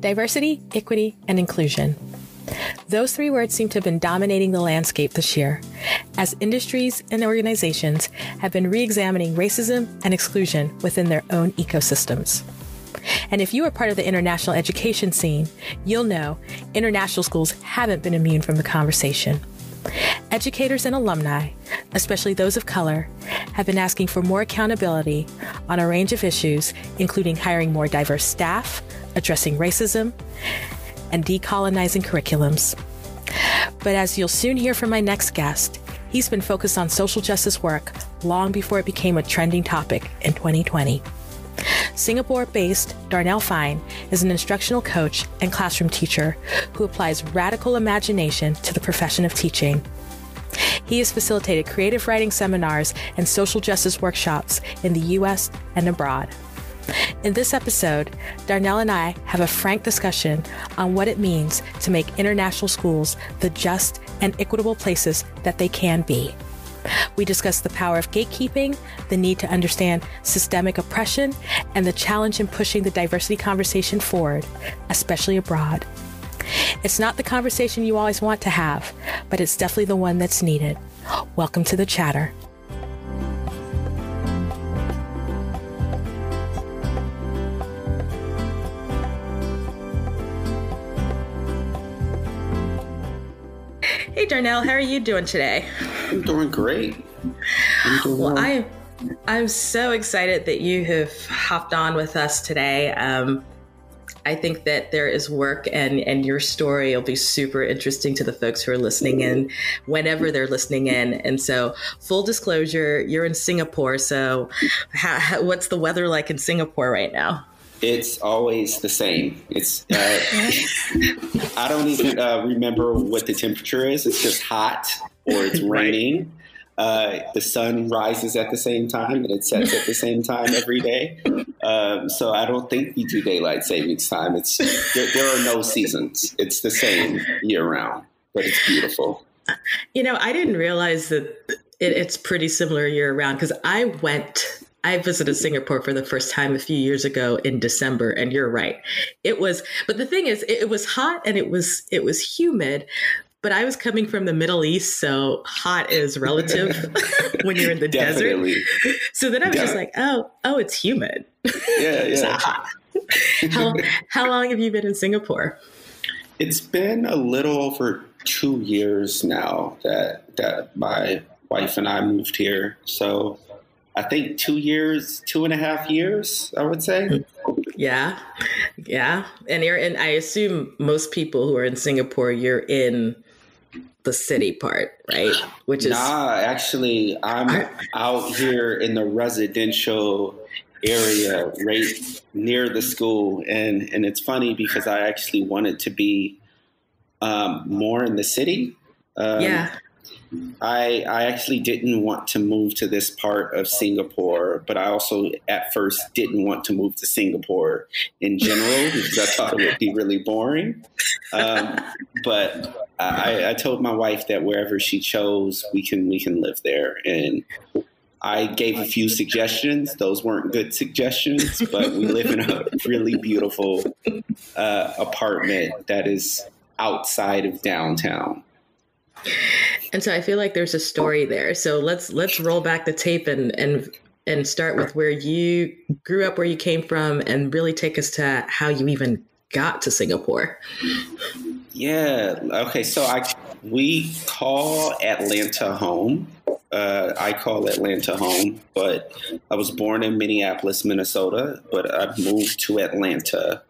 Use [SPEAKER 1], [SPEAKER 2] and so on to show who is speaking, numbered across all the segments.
[SPEAKER 1] Diversity, equity, and inclusion. Those three words seem to have been dominating the landscape this year, as industries and organizations have been re examining racism and exclusion within their own ecosystems. And if you are part of the international education scene, you'll know international schools haven't been immune from the conversation. Educators and alumni, especially those of color, have been asking for more accountability on a range of issues, including hiring more diverse staff, addressing racism, and decolonizing curriculums. But as you'll soon hear from my next guest, he's been focused on social justice work long before it became a trending topic in 2020. Singapore based Darnell Fine is an instructional coach and classroom teacher who applies radical imagination to the profession of teaching. He has facilitated creative writing seminars and social justice workshops in the U.S. and abroad. In this episode, Darnell and I have a frank discussion on what it means to make international schools the just and equitable places that they can be. We discuss the power of gatekeeping, the need to understand systemic oppression, and the challenge in pushing the diversity conversation forward, especially abroad. It's not the conversation you always want to have, but it's definitely the one that's needed. Welcome to the chatter. Hey, Darnell, how are you doing today?
[SPEAKER 2] I'm doing great.
[SPEAKER 1] I'm doing well, well. I, I'm so excited that you have hopped on with us today. Um, I think that there is work and and your story will be super interesting to the folks who are listening in whenever they're listening in. And so, full disclosure, you're in Singapore. So, how, what's the weather like in Singapore right now?
[SPEAKER 2] It's always the same. It's uh, I don't even uh, remember what the temperature is. It's just hot or it's raining. Uh, the sun rises at the same time and it sets at the same time every day. Um, so I don't think we do daylight savings time. It's there, there are no seasons. It's the same year round, but it's beautiful.
[SPEAKER 1] You know, I didn't realize that it, it's pretty similar year round because I went I visited mm-hmm. Singapore for the first time a few years ago in December, and you're right. It was, but the thing is, it, was hot and it was it was humid. But I was coming from the Middle East, so hot is relative when you're in the desert. So then I was yeah. just like, oh, oh, it's humid.
[SPEAKER 2] Yeah, yeah.
[SPEAKER 1] how how long have you been in Singapore?
[SPEAKER 2] It's been a little over two years now that that my wife and I moved here. So I think two years, two and a half years, I would say.
[SPEAKER 1] Yeah, yeah, and you're and I assume most people who are in Singapore, you're in the city part, right?
[SPEAKER 2] Which is nah. Actually, I'm I, out here in the residential area, right near the school, and and it's funny because I actually wanted to be um, more in the city.
[SPEAKER 1] Um, yeah.
[SPEAKER 2] I I actually didn't want to move to this part of Singapore, but I also at first didn't want to move to Singapore in general because I thought it would be really boring. Um, but I, I told my wife that wherever she chose, we can we can live there, and I gave a few suggestions. Those weren't good suggestions, but we live in a really beautiful uh, apartment that is outside of downtown.
[SPEAKER 1] And so I feel like there's a story there. So let's let's roll back the tape and and and start with where you grew up, where you came from, and really take us to how you even got to Singapore.
[SPEAKER 2] Yeah. Okay. So I we call Atlanta home. Uh, I call Atlanta home, but I was born in Minneapolis, Minnesota, but I moved to Atlanta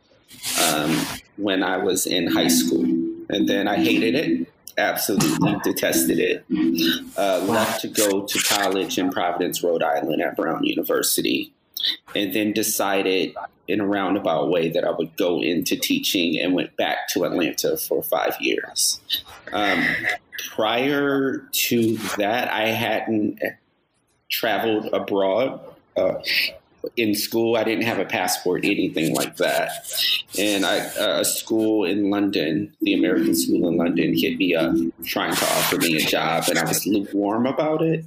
[SPEAKER 2] um, when I was in high school, and then I hated it absolutely detested it. Uh, left to go to college in Providence, Rhode Island at Brown University, and then decided in a roundabout way that I would go into teaching and went back to Atlanta for five years. Um, prior to that, I hadn't traveled abroad. Uh, in school. I didn't have a passport, anything like that. And a school in London, the American school in London, hit me up trying to offer me a job, and I was lukewarm about it.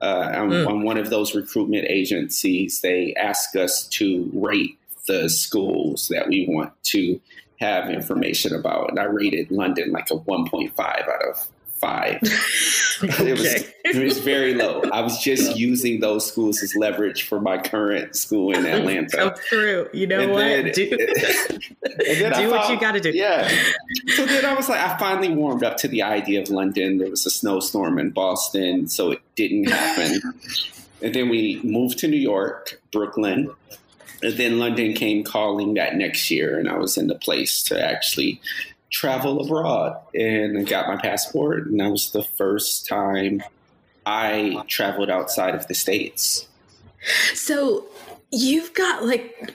[SPEAKER 2] Uh, I'm mm. on one of those recruitment agencies. They ask us to rate the schools that we want to have information about. And I rated London like a 1.5 out of five. okay. it, was, it was very low. I was just using those schools as leverage for my current school in Atlanta.
[SPEAKER 1] Oh, Go through. You know and what? Then, do, do what you got to do.
[SPEAKER 2] Yeah. So then I was like, I finally warmed up to the idea of London. There was a snowstorm in Boston, so it didn't happen. and then we moved to New York, Brooklyn. And then London came calling that next year, and I was in the place to actually travel abroad and I got my passport and that was the first time I traveled outside of the states.
[SPEAKER 1] So you've got like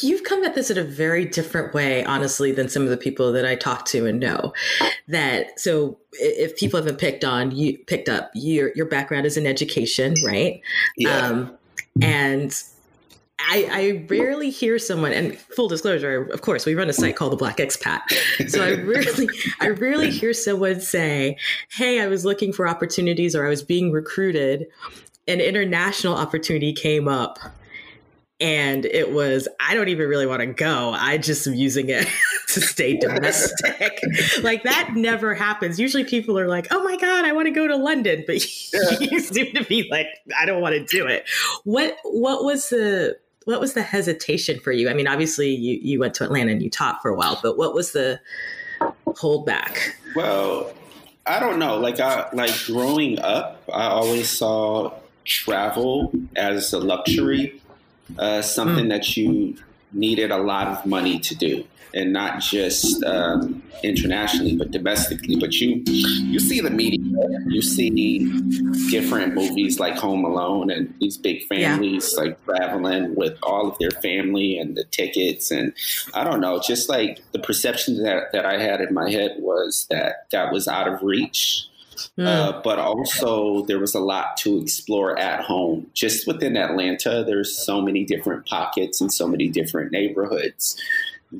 [SPEAKER 1] you've come at this in a very different way honestly than some of the people that I talk to and know that so if people haven't picked on you picked up your your background is in education right
[SPEAKER 2] yeah. um
[SPEAKER 1] and I, I, rarely hear someone, and full disclosure, of course, we run a site called the Black Expat. So I rarely, I rarely hear someone say, "Hey, I was looking for opportunities, or I was being recruited. An international opportunity came up, and it was I don't even really want to go. I just am using it to stay domestic. like that never happens. Usually, people are like, "Oh my god, I want to go to London," but yeah. you seem to be like, "I don't want to do it." What What was the what was the hesitation for you? I mean, obviously you, you went to Atlanta and you taught for a while, but what was the holdback?
[SPEAKER 2] Well, I don't know. Like I like growing up, I always saw travel as a luxury, uh, something mm. that you needed a lot of money to do and not just um, internationally but domestically. But you you see the media, you see different movies like Home Alone and these big families yeah. like traveling with all of their family and the tickets and I don't know, just like the perception that that I had in my head was that that was out of reach. Mm. Uh, but also, there was a lot to explore at home. Just within Atlanta, there's so many different pockets and so many different neighborhoods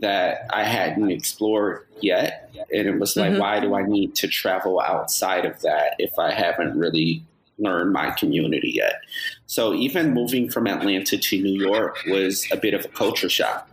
[SPEAKER 2] that I hadn't explored yet. And it was like, mm-hmm. why do I need to travel outside of that if I haven't really learned my community yet? So even moving from Atlanta to New York was a bit of a culture shock.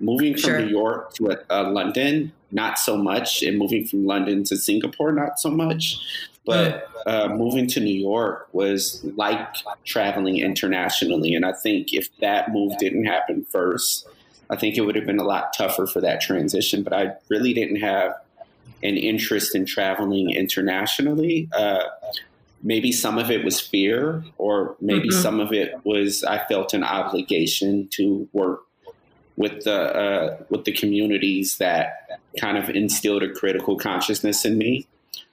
[SPEAKER 2] Moving from sure. New York to uh, London, not so much. And moving from London to Singapore, not so much. But mm. uh, moving to New York was like traveling internationally. And I think if that move didn't happen first, I think it would have been a lot tougher for that transition. But I really didn't have an interest in traveling internationally. Uh, maybe some of it was fear, or maybe mm-hmm. some of it was I felt an obligation to work with the uh, with the communities that kind of instilled a critical consciousness in me.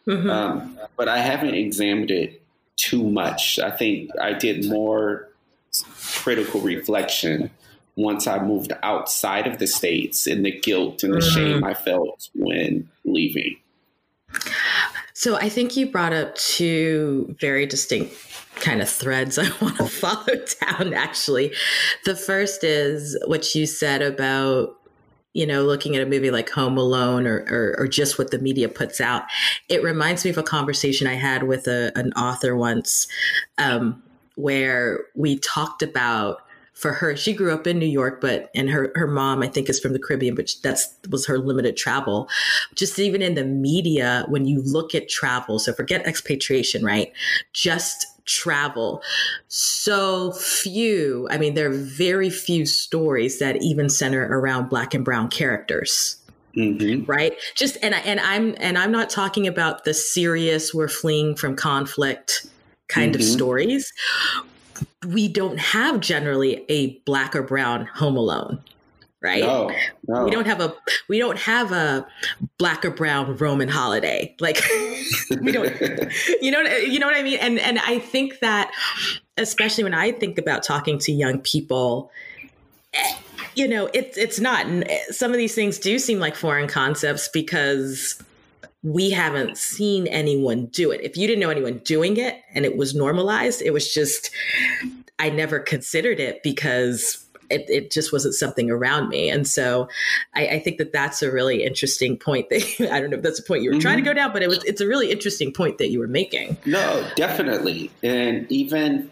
[SPEAKER 2] Mm-hmm. Um, but I haven't examined it too much. I think I did more critical reflection once I moved outside of the States and the guilt and the mm-hmm. shame I felt when leaving.
[SPEAKER 1] So I think you brought up two very distinct kind of threads I want to follow down actually. The first is what you said about you know, looking at a movie like Home Alone or, or, or, just what the media puts out, it reminds me of a conversation I had with a, an author once um, where we talked about for her she grew up in new york but and her her mom i think is from the caribbean but that's was her limited travel. Just even in the media when you look at travel so forget expatriation right? Just travel. So few i mean there are very few stories that even center around black and brown characters. Mm-hmm. right? Just and I, and i'm and i'm not talking about the serious we're fleeing from conflict kind mm-hmm. of stories we don't have generally a black or brown home alone right?
[SPEAKER 2] No, no.
[SPEAKER 1] we don't have a we don't have a black or brown roman holiday. Like we don't you know you know what i mean? And and i think that especially when i think about talking to young people eh, you know it's it's not some of these things do seem like foreign concepts because we haven't seen anyone do it. If you didn't know anyone doing it and it was normalized, it was just, I never considered it because it, it just wasn't something around me. And so I, I, think that that's a really interesting point that I don't know if that's a point you were mm-hmm. trying to mm-hmm. go down, but it was, it's a really interesting point that you were making.
[SPEAKER 2] No, definitely. And even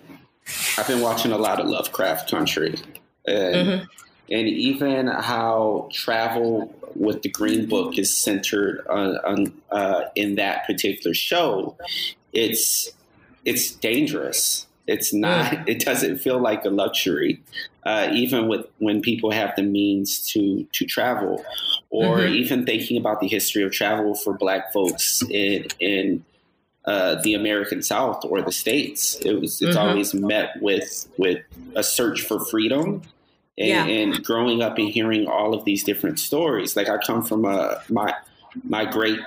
[SPEAKER 2] I've been watching a lot of Lovecraft country and mm-hmm. And even how travel with the Green Book is centered on, on uh, in that particular show, it's it's dangerous. It's not. It doesn't feel like a luxury, uh, even with when people have the means to to travel, or mm-hmm. even thinking about the history of travel for Black folks in in uh, the American South or the states. It was it's mm-hmm. always met with with a search for freedom and, yeah. and, growing up and hearing all of these different stories. Like I come from a my my great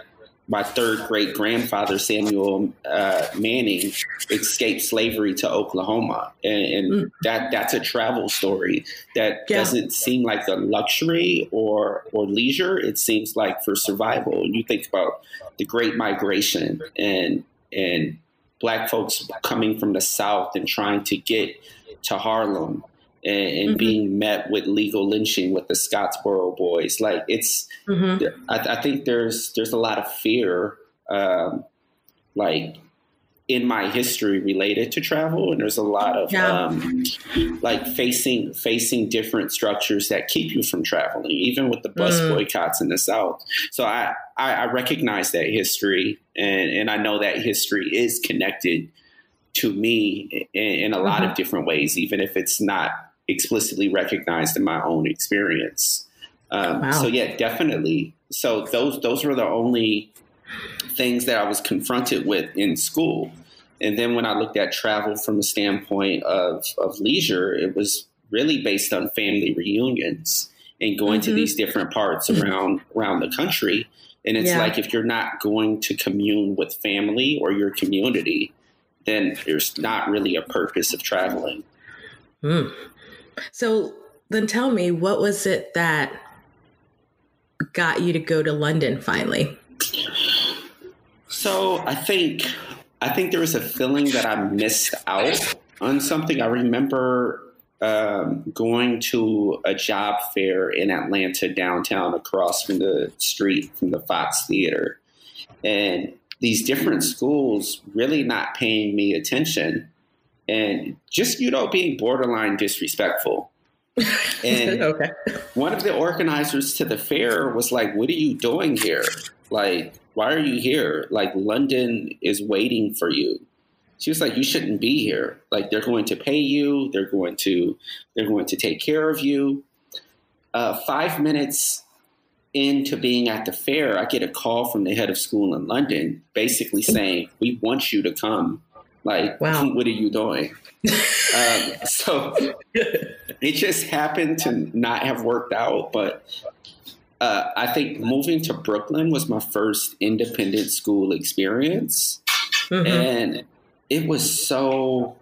[SPEAKER 2] my third great grandfather Samuel uh, Manning escaped slavery to Oklahoma, and, and mm. that that's a travel story that yeah. doesn't seem like a luxury or or leisure. It seems like for survival. You think about the Great Migration and and black folks coming from the South and trying to get to Harlem and, and mm-hmm. being met with legal lynching with the Scottsboro boys. Like it's, mm-hmm. I, I, think there's there's a lot of fear, um, like in my history related to travel, and there's a lot of yeah. um, like facing facing different structures that keep you from traveling, even with the bus mm. boycotts in the South. So I, I I recognize that history, and and I know that history is connected to me in, in a lot mm-hmm. of different ways, even if it's not explicitly recognized in my own experience. Um, wow. So yeah, definitely. So those those were the only things that I was confronted with in school. And then when I looked at travel from a standpoint of, of leisure, it was really based on family reunions and going mm-hmm. to these different parts around around the country. And it's yeah. like if you're not going to commune with family or your community, then there's not really a purpose of traveling.
[SPEAKER 1] Mm. So then tell me, what was it that got you to go to London finally?
[SPEAKER 2] So I think I think there was a feeling that I missed out on something. I remember um, going to a job fair in Atlanta downtown across from the street from the Fox Theater. And these different schools really not paying me attention and just you know being borderline disrespectful. And okay. one of the organizers to the fair was like, "What are you doing here? Like, why are you here? Like, London is waiting for you." She was like, "You shouldn't be here. Like, they're going to pay you. They're going to they're going to take care of you." Uh, five minutes into being at the fair, I get a call from the head of school in London, basically saying, "We want you to come like, wow. what are you doing? um, so it just happened to not have worked out. But uh, I think moving to Brooklyn was my first independent school experience. Mm-hmm. And it was so,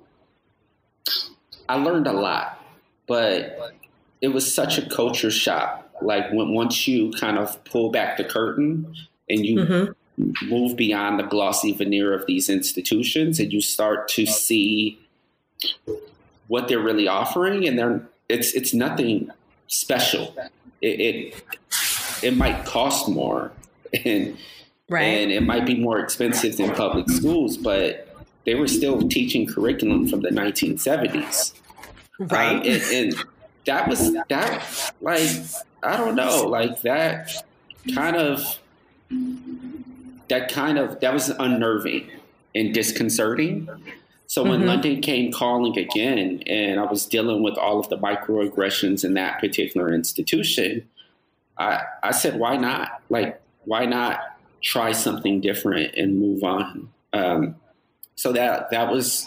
[SPEAKER 2] I learned a lot, but it was such a culture shock. Like when once you kind of pull back the curtain and you mm-hmm move beyond the glossy veneer of these institutions and you start to see what they're really offering and they're it's it's nothing special. It it, it might cost more and right. and it might be more expensive than public schools but they were still teaching curriculum from the 1970s
[SPEAKER 1] right um,
[SPEAKER 2] and, and that was that like i don't know like that kind of that kind of that was unnerving and disconcerting. So when mm-hmm. London came calling again, and I was dealing with all of the microaggressions in that particular institution, I I said, why not? Like, why not try something different and move on? Um, so that that was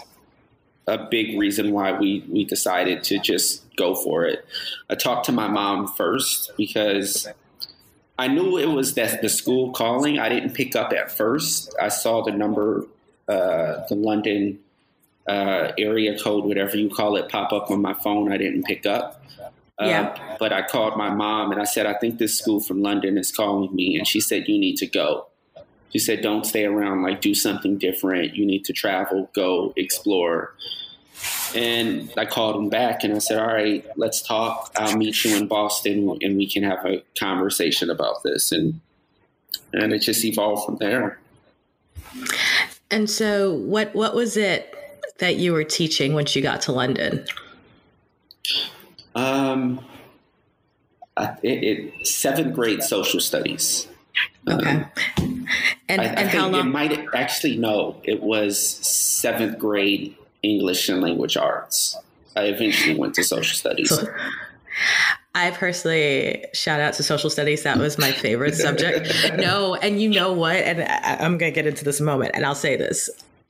[SPEAKER 2] a big reason why we we decided to just go for it. I talked to my mom first because I knew it was that the school calling. I didn't pick up at first. I saw the number, uh, the London uh, area code, whatever you call it, pop up on my phone. I didn't pick up. Uh, yeah. But I called my mom and I said, I think this school from London is calling me. And she said, You need to go. She said, Don't stay around, like, do something different. You need to travel, go, explore. And I called him back and I said, All right, let's talk. I'll meet you in Boston and we can have a conversation about this. And and it just evolved from there.
[SPEAKER 1] And so what what was it that you were teaching once you got to London?
[SPEAKER 2] Um it, it seventh grade social studies.
[SPEAKER 1] Okay. Um, and
[SPEAKER 2] I,
[SPEAKER 1] and
[SPEAKER 2] I
[SPEAKER 1] how long?
[SPEAKER 2] It might actually no. It was seventh grade English and language arts. I eventually went to social studies.
[SPEAKER 1] I personally shout out to social studies. That was my favorite subject. No, and you know what? And I, am going to get into this moment, and I'll say this: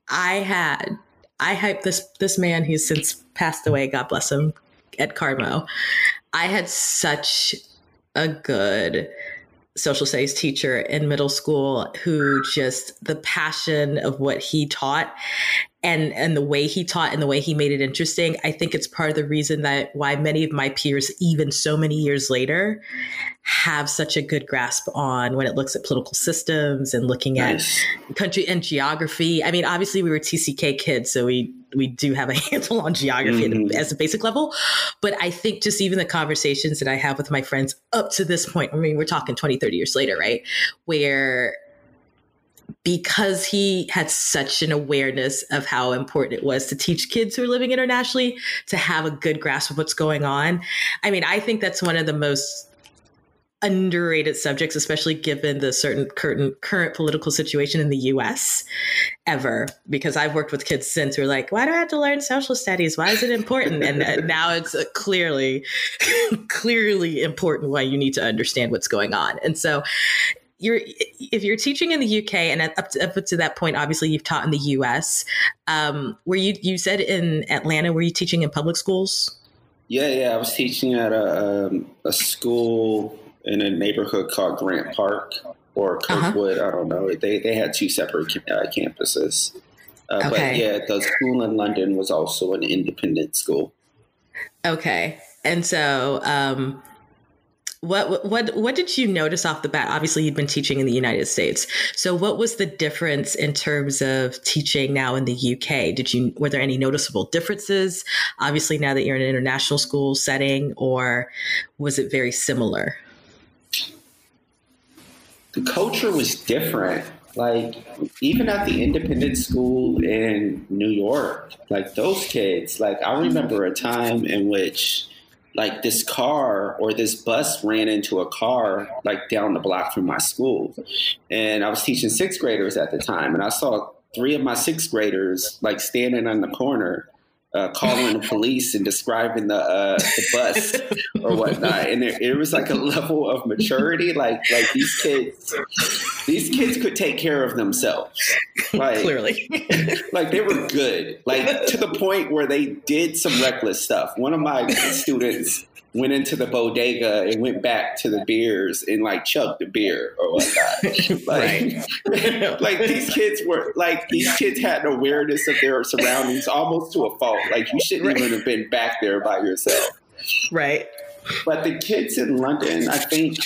[SPEAKER 1] I had, I hyped this this man. He's since passed away. God bless him. Ed Carmo. I had such a good social studies teacher in middle school who just the passion of what he taught and and the way he taught and the way he made it interesting i think it's part of the reason that why many of my peers even so many years later have such a good grasp on when it looks at political systems and looking nice. at country and geography i mean obviously we were tck kids so we we do have a handle on geography mm-hmm. as a basic level but i think just even the conversations that i have with my friends up to this point i mean we're talking 20 30 years later right where because he had such an awareness of how important it was to teach kids who are living internationally to have a good grasp of what's going on. I mean, I think that's one of the most underrated subjects, especially given the certain current current political situation in the U.S. Ever, because I've worked with kids since who are like, "Why do I have to learn social studies? Why is it important?" and uh, now it's clearly, clearly important why you need to understand what's going on. And so, you're if you're teaching in the UK and up to, up to that point, obviously you've taught in the US. Um, were you you said in Atlanta? Were you teaching in public schools?
[SPEAKER 2] Yeah, yeah, I was teaching at a um, a school in a neighborhood called Grant Park or uh-huh. Kirkwood. Uh-huh. I don't know. They they had two separate uh, campuses. Uh, okay. But yeah, the school in London was also an independent school.
[SPEAKER 1] Okay, and so um, what what what did you notice off the bat? Obviously, you'd been teaching in the United States. So, what was the difference in terms of teaching now in the UK? Did you were there any noticeable differences? Obviously, now that you're in an international school setting, or was it very similar?
[SPEAKER 2] The culture was different. Like even at the independent school in New York, like those kids. Like I remember a time in which like this car or this bus ran into a car like down the block from my school. And I was teaching sixth graders at the time, and I saw three of my sixth graders like standing on the corner uh, calling the police and describing the uh, the bus or whatnot, and it, it, was like a level of maturity. Like like these kids, these kids could take care of themselves. Like
[SPEAKER 1] clearly,
[SPEAKER 2] like they were good. Like to the point where they did some reckless stuff. One of my students went into the bodega and went back to the beers and like chugged the beer or whatnot. like, like these kids were like these kids had an awareness of their surroundings almost to a fault. Like you shouldn't right. even have been back there by yourself.
[SPEAKER 1] Right.
[SPEAKER 2] But the kids in London, I think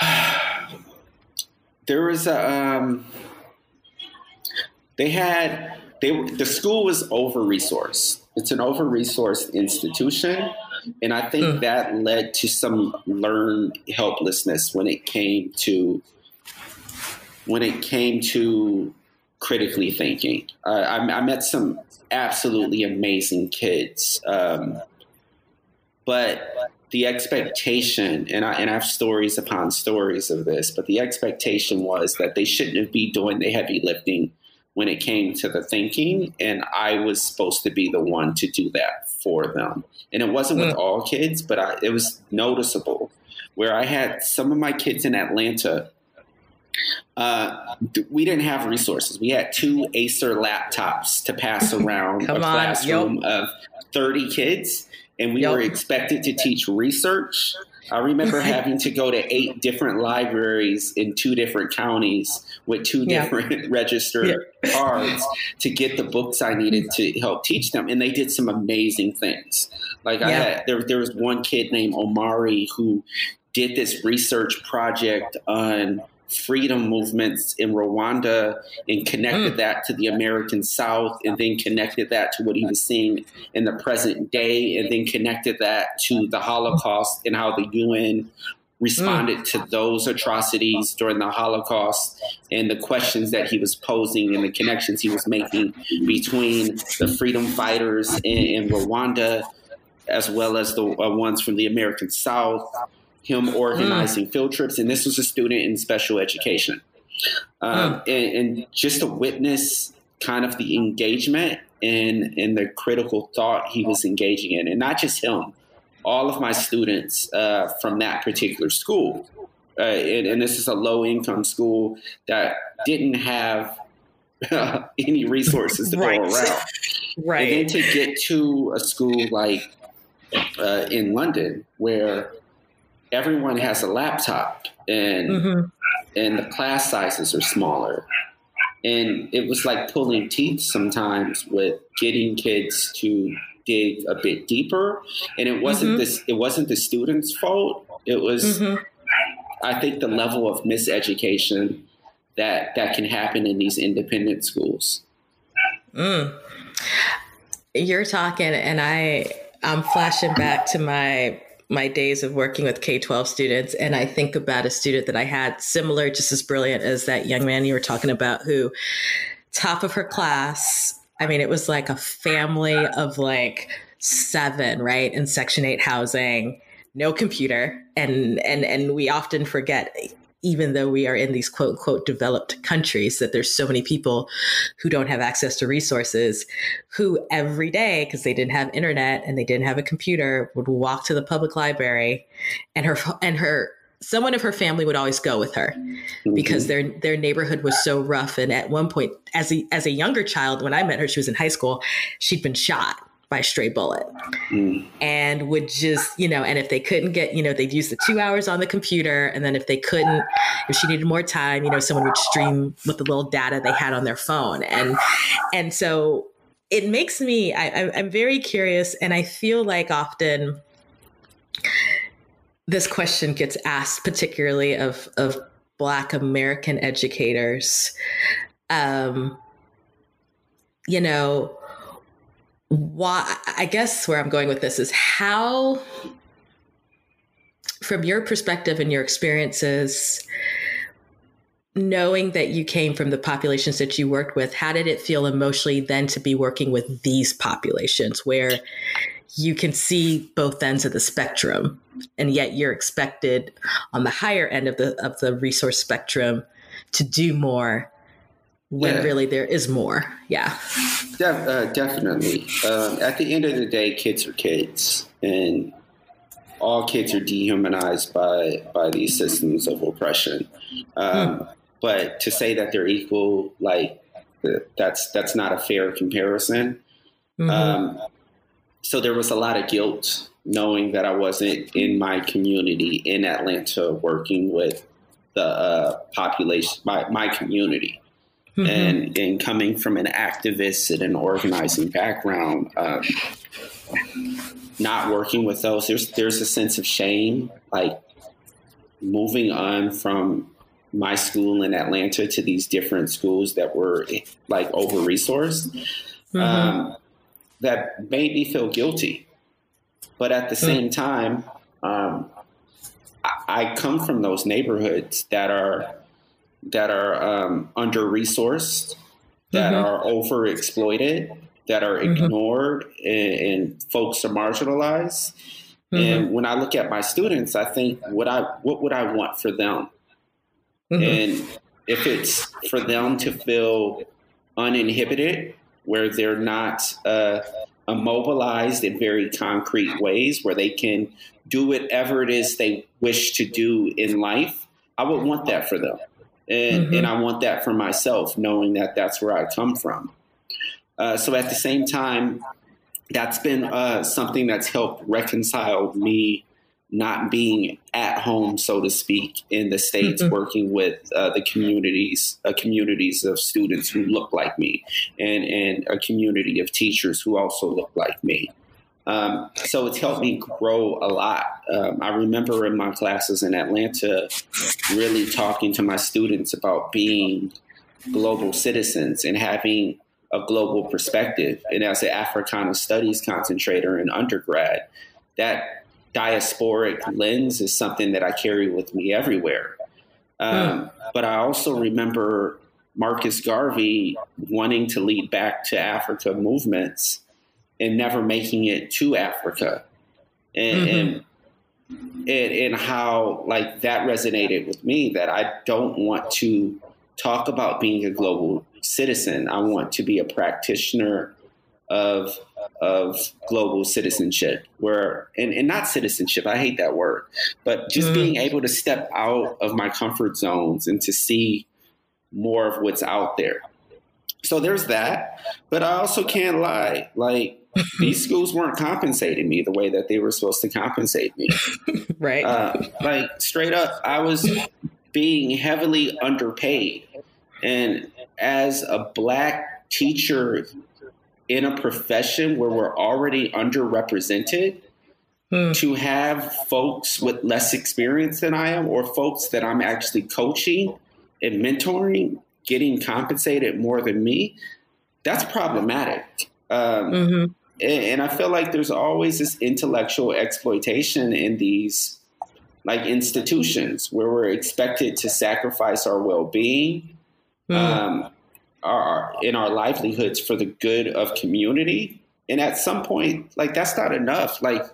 [SPEAKER 2] there was a um, they had they the school was over resourced. It's an over resourced institution and I think mm. that led to some learned helplessness when it came to when it came to critically thinking. Uh, I, I, met some absolutely amazing kids, um, but the expectation, and I, and I have stories upon stories of this, but the expectation was that they shouldn't be doing the heavy lifting when it came to the thinking, and I was supposed to be the one to do that for them. And it wasn't with mm. all kids, but I, it was noticeable where I had some of my kids in Atlanta. Uh, we didn't have resources. We had two Acer laptops to pass around a classroom yep. of 30 kids, and we yep. were expected to teach research I remember having to go to eight different libraries in two different counties with two yeah. different registered yeah. cards to get the books I needed to help teach them. And they did some amazing things. Like yeah. I had, there, there was one kid named Omari who did this research project on freedom movements in Rwanda and connected mm. that to the American South and then connected that to what he was seeing in the present day and then connected that to the Holocaust and how the UN responded mm. to those atrocities during the Holocaust and the questions that he was posing and the connections he was making between the freedom fighters in, in Rwanda as well as the uh, ones from the American South, him organizing mm. field trips. And this was a student in special education. Um, mm. and, and, just to witness kind of the engagement and, and the critical thought he was engaging in, and not just him, all of my students uh, from that particular school. Uh, and, and, this is a low income school that didn't have any resources to right. go around. right. And then to get to a school like uh, in London where everyone has a laptop and mm-hmm. and the class sizes are smaller. And it was like pulling teeth sometimes with getting kids to dig a bit deeper. And it wasn't mm-hmm. this it wasn't the students' fault. It was mm-hmm. I think the level of miseducation that that can happen in these independent schools.
[SPEAKER 1] Mm. You're talking, and I I'm flashing back to my my days of working with K 12 students. And I think about a student that I had similar, just as brilliant as that young man you were talking about, who, top of her class, I mean, it was like a family of like seven, right? In Section 8 housing, no computer. And, and, and we often forget even though we are in these quote unquote developed countries, that there's so many people who don't have access to resources who every day, because they didn't have internet and they didn't have a computer, would walk to the public library and her and her someone of her family would always go with her mm-hmm. because their their neighborhood was so rough and at one point as a as a younger child when I met her she was in high school she'd been shot by stray bullet. Mm. and would just you know and if they couldn't get you know they'd use the two hours on the computer. And then if they couldn't if she needed more time you know someone would stream with the little data they had on their phone. And and so it makes me I, i'm very curious. And i feel like often this question gets asked particularly of of black american educators. Um you know why I guess where I'm going with this is how from your perspective and your experiences knowing that you came from the populations that you worked with how did it feel emotionally then to be working with these populations where you can see both ends of the spectrum and yet you're expected on the higher end of the of the resource spectrum to do more when yeah. really there is more. Yeah.
[SPEAKER 2] Def, uh, definitely. Um, at the end of the day, kids are kids, and all kids are dehumanized by by these systems of oppression. Um, hmm. But to say that they're equal, like that's that's not a fair comparison. Mm-hmm. Um, so there was a lot of guilt knowing that I wasn't in my community in Atlanta working with the uh, population, my, my community. Mm-hmm. And, and coming from an activist and an organizing background, um, not working with those, there's there's a sense of shame, like moving on from my school in Atlanta to these different schools that were like over resourced. Mm-hmm. Um, that made me feel guilty, but at the mm-hmm. same time, um, I, I come from those neighborhoods that are that are um, under resourced, that mm-hmm. are overexploited, that are mm-hmm. ignored, and, and, folks are marginalized. Mm-hmm. And when I look at my students, I think what I what would I want for them, mm-hmm. and if it's for them to feel uninhibited, where they're not uh, immobilized in very concrete ways, where they can do whatever it is they wish to do in life, I would want that for them and mm-hmm. and I want that for myself, knowing that that's where I come from. Uh, so at the same time, that's been uh, something that's helped reconcile me not being at home, so to speak, in the states, mm-hmm. working with uh, the communities, uh, communities of students who look like me, and and a community of teachers who also look like me. Um, so it's helped me grow a lot. Um, I remember in my classes in Atlanta really talking to my students about being global citizens and having a global perspective. And as an Africana Studies concentrator in undergrad, that diasporic lens is something that I carry with me everywhere. Um, But I also remember Marcus Garvey wanting to lead back to Africa movements and never making it to Africa and, mm-hmm. and and and how like that resonated with me that I don't want to talk about being a global citizen. I want to be a practitioner of of global citizenship where and, and not citizenship i hate that word but just mm. being able to step out of my comfort zones and to see more of what's out there so there's that. But i also can't lie. Like these schools weren't compensating me the way that they were supposed to compensate me.
[SPEAKER 1] Right.
[SPEAKER 2] Uh, like straight up i was being heavily underpaid. And as a black teacher in a profession where we're already underrepresented hmm. to have folks with less experience than I am or folks that I'm actually coaching and mentoring getting compensated more than me, that's problematic. Um, mm-hmm. and, and I feel like there's always this intellectual exploitation in these like institutions where we're expected to sacrifice our well-being mm. um, our in our livelihoods for the good of community. And at some point, like that's not enough. Like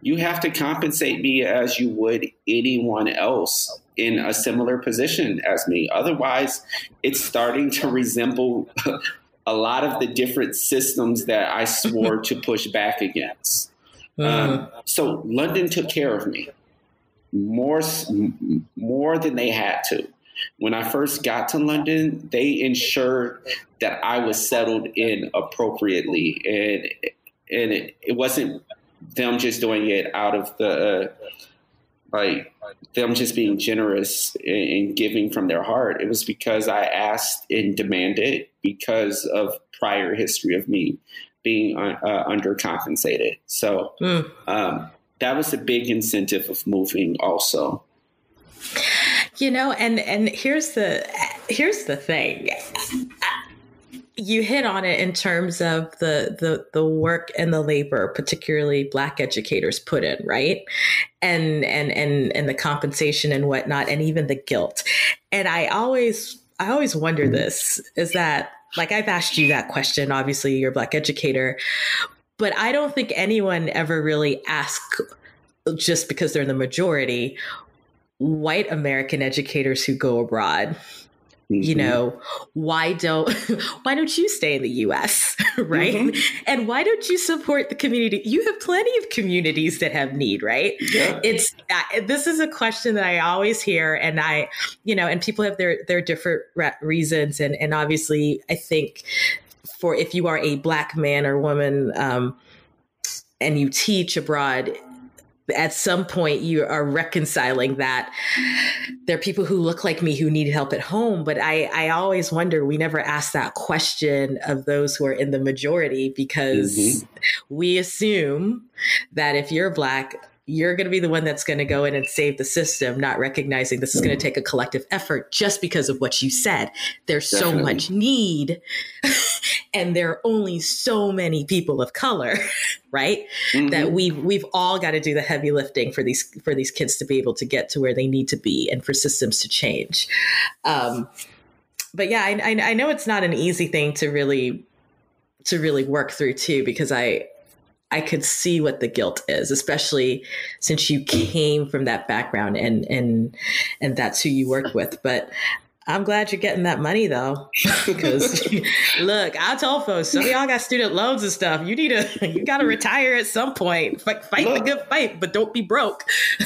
[SPEAKER 2] you have to compensate me as you would anyone else in a similar position as me. Otherwise, it's starting to resemble a lot of the different systems that I swore to push back against. Uh, um, so London took care of me more more than they had to. When I first got to London, they ensured that I was settled in appropriately, and and it, it wasn't them just doing it out of the uh, like them just being generous and giving from their heart. It was because I asked and demanded because of prior history of me being uh, uh undercompensated. So mm. um, that was a big incentive of moving also.
[SPEAKER 1] You know, and and here's the here's the thing. You hit on it in terms of the the the work and the labor, particularly Black educators put in, right? And and and and the compensation and whatnot, and even the guilt. And I always I always wonder this is that like I've asked you that question. Obviously, you're a Black educator, but I don't think anyone ever really asked just because they're the majority white American educators who go abroad. Mm-hmm. You know, why don't why don't you stay in the US, right? Mm-hmm. And why don't you support the community? You have plenty of communities that have need, right? Yeah. It's uh, this is a question that I always hear and I, you know, and people have their their different reasons and and obviously I think for if you are a black man or woman um and you teach abroad at some point you are reconciling that there are people who look like me who need help at home but i i always wonder we never ask that question of those who are in the majority because mm-hmm. we assume that if you're black you're going to be the one that's going to go in and save the system, not recognizing this is going to take a collective effort just because of what you said. There's Definitely. so much need, and there are only so many people of color, right? Mm-hmm. That we we've all got to do the heavy lifting for these for these kids to be able to get to where they need to be, and for systems to change. Um, but yeah, I, I, I know it's not an easy thing to really to really work through too, because I I could see what the guilt is, especially since you came from that background and and and that's who you work with. But I'm glad you're getting that money though, because look, I told folks some of y'all got student loans and stuff. You need to, you got to retire at some point. Fight, fight look, the good fight, but don't be broke.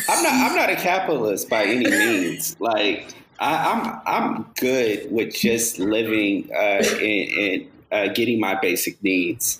[SPEAKER 2] I'm not, I'm not a capitalist by any means. Like I, am I'm, I'm good with just living uh, and, and uh, getting my basic needs.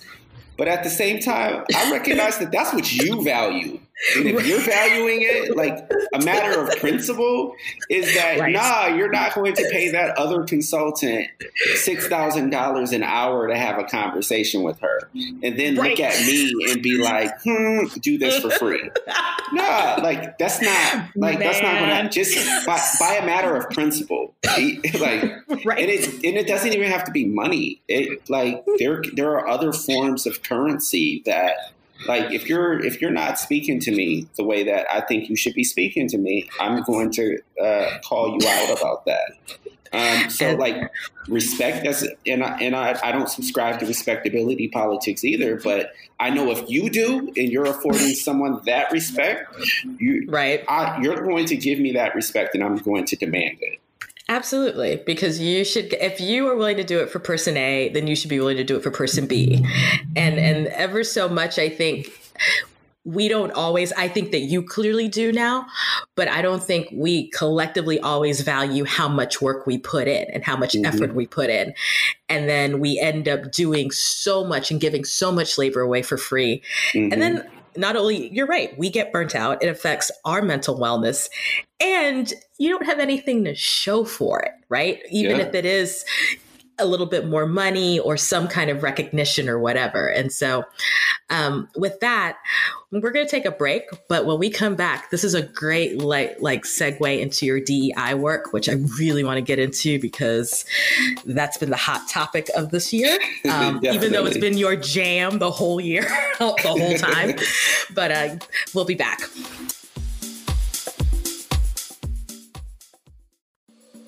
[SPEAKER 2] But at the same time, I recognize that that's what you value. And if you're valuing it like a matter of principle, is that right. nah, you're not going to pay that other consultant six thousand dollars an hour to have a conversation with her, and then right. look at me and be like, hmm, do this for free. nah, like that's not like Man. that's not gonna just by, by a matter of principle. like, right. and it and it doesn't even have to be money. It like there there are other forms of currency that like if you're if you're not speaking to me the way that I think you should be speaking to me, I'm going to uh, call you out about that. Um, so like respect does and I, and I, I don't subscribe to respectability politics either. But I know if you do and you're affording someone that respect, you
[SPEAKER 1] right,
[SPEAKER 2] I, you're going to give me that respect, and I'm going to demand it.
[SPEAKER 1] Absolutely, because you should. If you are willing to do it for person A, then you should be willing to do it for person B, and and ever so much, I think we don't always i think that you clearly do now but i don't think we collectively always value how much work we put in and how much mm-hmm. effort we put in and then we end up doing so much and giving so much labor away for free mm-hmm. and then not only you're right we get burnt out it affects our mental wellness and you don't have anything to show for it right even yeah. if it is a little bit more money or some kind of recognition or whatever. And so, um, with that, we're going to take a break. But when we come back, this is a great like like segue into your DEI work, which I really want to get into because that's been the hot topic of this year. Um, even though it's been your jam the whole year, the whole time. but uh, we'll be back.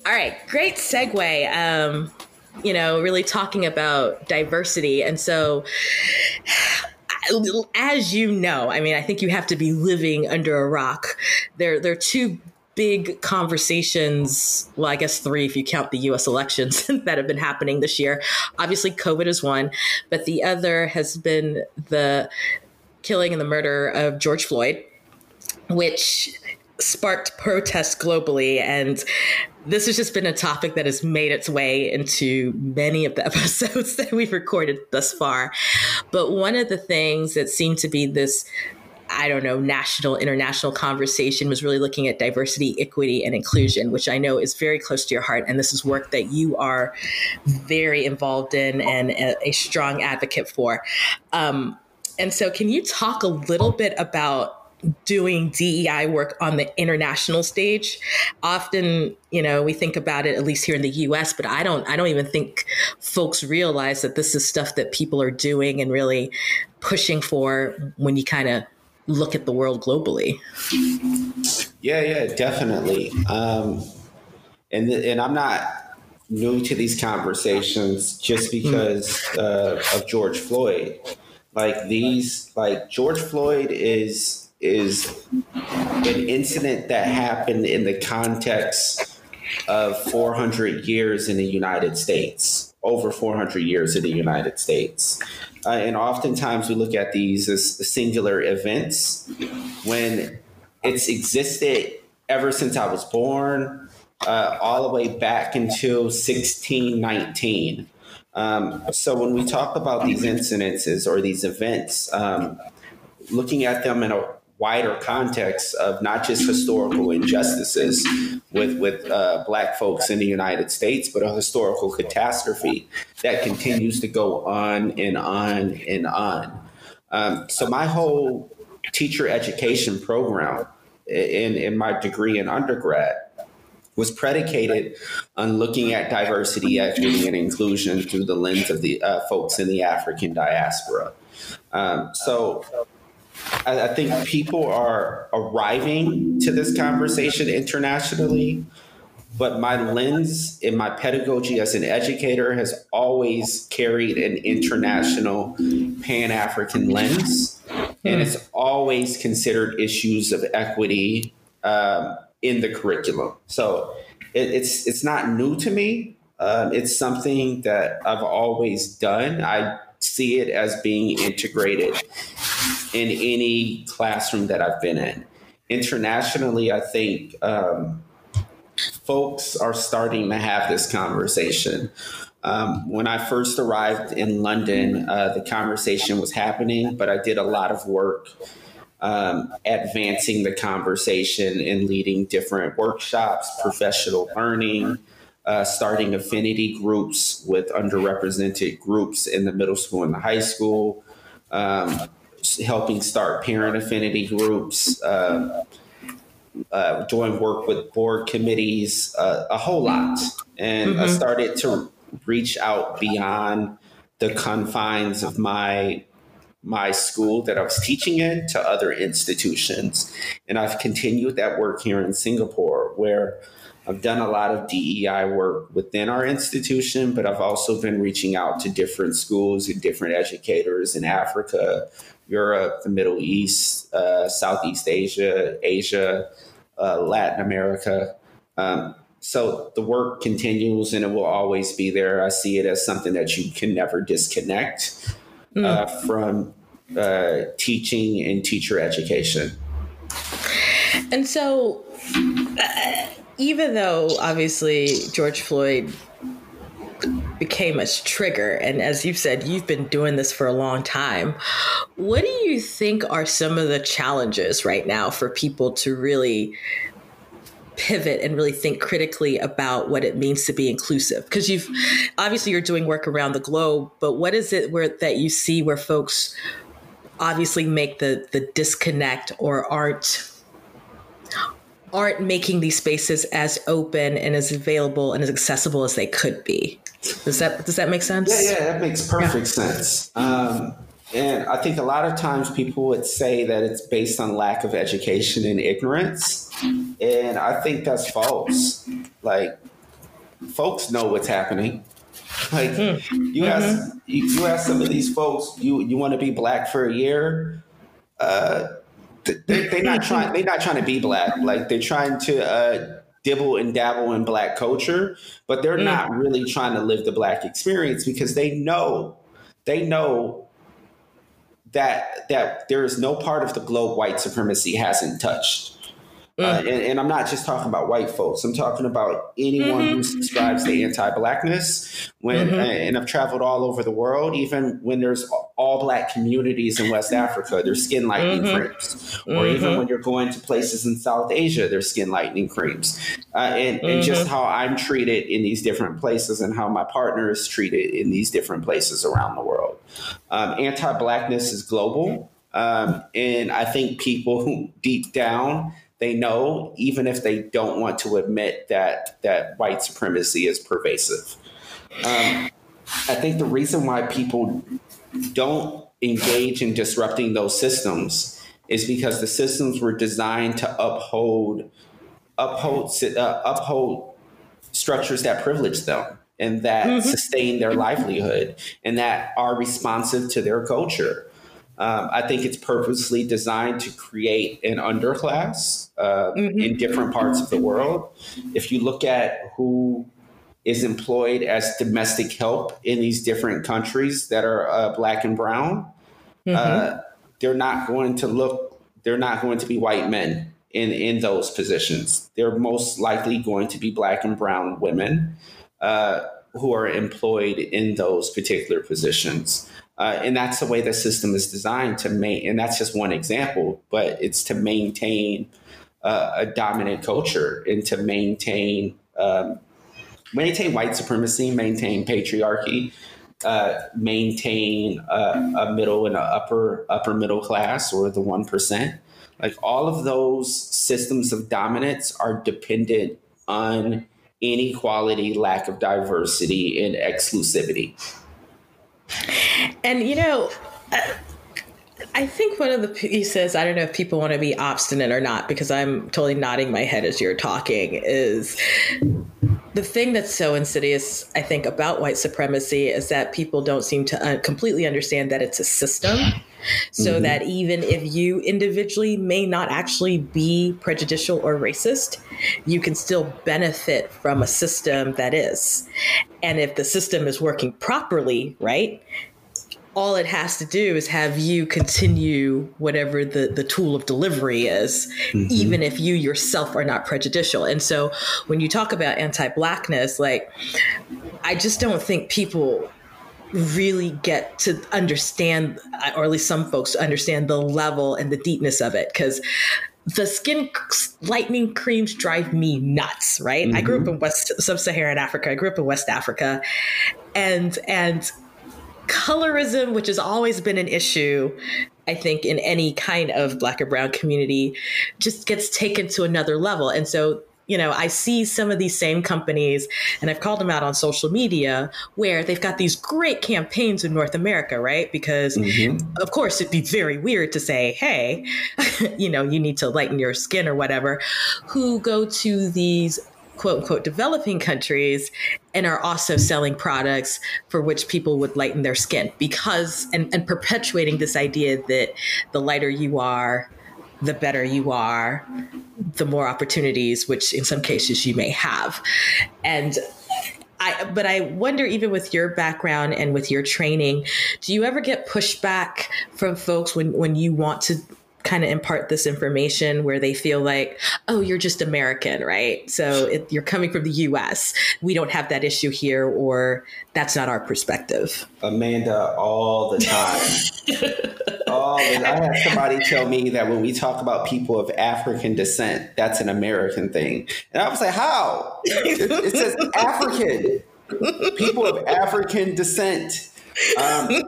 [SPEAKER 1] All right, great segue. Um, you know, really talking about diversity. And so, as you know, I mean, I think you have to be living under a rock. There, there are two big conversations. Well, I guess three if you count the US elections that have been happening this year. Obviously, COVID is one, but the other has been the killing and the murder of George Floyd, which sparked protests globally and this has just been a topic that has made its way into many of the episodes that we've recorded thus far. But one of the things that seemed to be this I don't know, national, international conversation was really looking at diversity, equity, and inclusion, which I know is very close to your heart. And this is work that you are very involved in and a, strong advocate for. Um, and so, can you talk a little bit about doing DEI work on the international stage. Often, you know, we think about it at least here in the US, but I don't I don't even think folks realize that this is stuff that people are doing and really pushing for when you kind of look at the world globally.
[SPEAKER 2] Yeah, yeah, definitely. Um, and and I'm not new to these conversations just because uh, of George Floyd. Like these, like George Floyd is is an incident that happened in the context of 400 years in the United States, over 400 years in the United States. Uh, and oftentimes we look at these as singular events when it's existed ever since I was born, uh, all the way back until 1619. Um, so when we talk about these incidences or these events, um, looking at them in a wider context of not just historical injustices with with uh, black folks in the United States, but a historical catastrophe that continues to go on and on and on. Um, so my whole teacher education program in in my degree in undergrad was predicated on looking at diversity, equity, and inclusion through the lens of the uh, folks in the African diaspora. Um, so I, I think people are arriving to this conversation internationally, but my lens in my pedagogy as an educator has always carried an international pan African lens. And it's always considered issues of equity um, in the curriculum. So it, it's it's not new to me. Um, it's something that I've always done. I see it as being integrated in any classroom that I've been in. Internationally, I think um, folks are starting to have this conversation. Um, when I first arrived in London, uh, the conversation was happening, but I did a lot of work um, advancing the conversation and leading different workshops, professional learning, uh, starting affinity groups with underrepresented groups in the middle school and the high school, um, helping start parent affinity groups, uh, uh, doing work with board committees, uh, a whole lot. And mm-hmm. I started to reach out beyond the confines of my my school that I was teaching in to other institutions. And I've continued that work here in Singapore, where I've done a lot of DEI work within our institution, but I've also been reaching out to different schools and different educators in Africa, Europe, the Middle East, uh, Southeast Asia, Asia, uh, Latin America. Um, so the work continues and it will always be there. I see it as something that you can never disconnect mm. uh, from uh, teaching and teacher education.
[SPEAKER 1] And so, uh, even though obviously George Floyd became a trigger, and as you've said, you've been doing this for a long time, what do you think are some of the challenges right now for people to really? pivot and really think critically about what it means to be inclusive because you've obviously you're doing work around the globe but what is it where that you see where folks obviously make the the disconnect or aren't aren't making these spaces as open and as available and as accessible as they could be. Does that does that make sense?
[SPEAKER 2] Yeah, yeah, that makes perfect yeah. sense. Um, and I think a lot of times people would say that it's based on lack of education and ignorance, and I think that's false. Like, folks know what's happening. Like, mm-hmm. you ask mm-hmm. you, you ask some of these folks, you you want to be black for a year. Uh, they, they're not trying. They're not trying to be black. Like they're trying to uh, dibble and dabble in black culture, but they're mm. not really trying to live the black experience because they know, they know that that there is no part of the globe white supremacy hasn't touched. Uh, mm. Uh, and, and, I'm not just talking about white folks. I'm talking about anyone mm-hmm. who subscribes to anti-blackness. When mm-hmm. and I've traveled all over the world, even when there's all black communities in West Africa, there's skin lightening mm-hmm. creams, or even mm-hmm. when you're going to places in South Asia, there's skin lightening creams, uh, and, and just mm-hmm. how I'm treated in these different places and how my partner is treated in these different places around the world. Um, anti-blackness is global, um, and I think people who deep down they know, even if they don't want to admit that that white supremacy is pervasive. Um, I think the reason why people don't engage in disrupting those systems is because the systems were designed to uphold uphold uh, uphold structures that privilege them and that mm-hmm. sustain their livelihood and that are responsive to their culture. Um, I think it's purposely designed to create an underclass uh, mm-hmm. in different parts of the world. If you look at who is employed as domestic help in these different countries that are uh, black and brown, mm-hmm. uh, they're not going to look, they're not going to be white men in, in those positions. They're most likely going to be black and brown women uh, who are employed in those particular positions. Uh, and that's the way the system is designed to maintain. And that's just one example, but it's to maintain uh, a dominant culture and to maintain um, maintain white supremacy, maintain patriarchy, uh, maintain a middle and a upper upper middle class or the one percent. Like all of those systems of dominance are dependent on inequality, lack of diversity, and exclusivity.
[SPEAKER 1] And you know, I think one of the pieces, I don't know if people want to be obstinate or not, because I'm totally nodding my head as you're talking, is the thing that's so insidious, I think, about white supremacy is that people don't seem to uh, completely understand that it's a system. So mm-hmm. that even if you individually may not actually be prejudicial or racist, you can still benefit from a system that is. And if the system is working properly, right, all it has to do is have you continue whatever the, the tool of delivery is, mm-hmm. even if you yourself are not prejudicial. And so when you talk about anti blackness, like, I just don't think people really get to understand, or at least some folks to understand the level and the deepness of it. Because the skin lightening creams drive me nuts, right? Mm-hmm. I grew up mm-hmm. in West Sub-Saharan Africa. I grew up in West Africa, and and colorism, which has always been an issue, I think, in any kind of black or brown community, just gets taken to another level. And so, you know, I see some of these same companies, and I've called them out on social media, where they've got these great campaigns in North America, right? Because, mm-hmm. of course, it'd be very weird to say, hey, you know, you need to lighten your skin or whatever, who go to these quote unquote developing countries and are also selling products for which people would lighten their skin because and, and perpetuating this idea that the lighter you are the better you are the more opportunities which in some cases you may have. And I, but I wonder, even with your background and with your training, do you ever get pushback from folks when, when you want to kind of impart this information where they feel like, oh, you're just American, right? So it, you're coming from the US. We don't have that issue here, or that's not our perspective.
[SPEAKER 2] Amanda, all the time. all the, I had somebody tell me that when we talk about people of African descent, that's an American thing. And I was like, how? it, it says African. People of African descent um,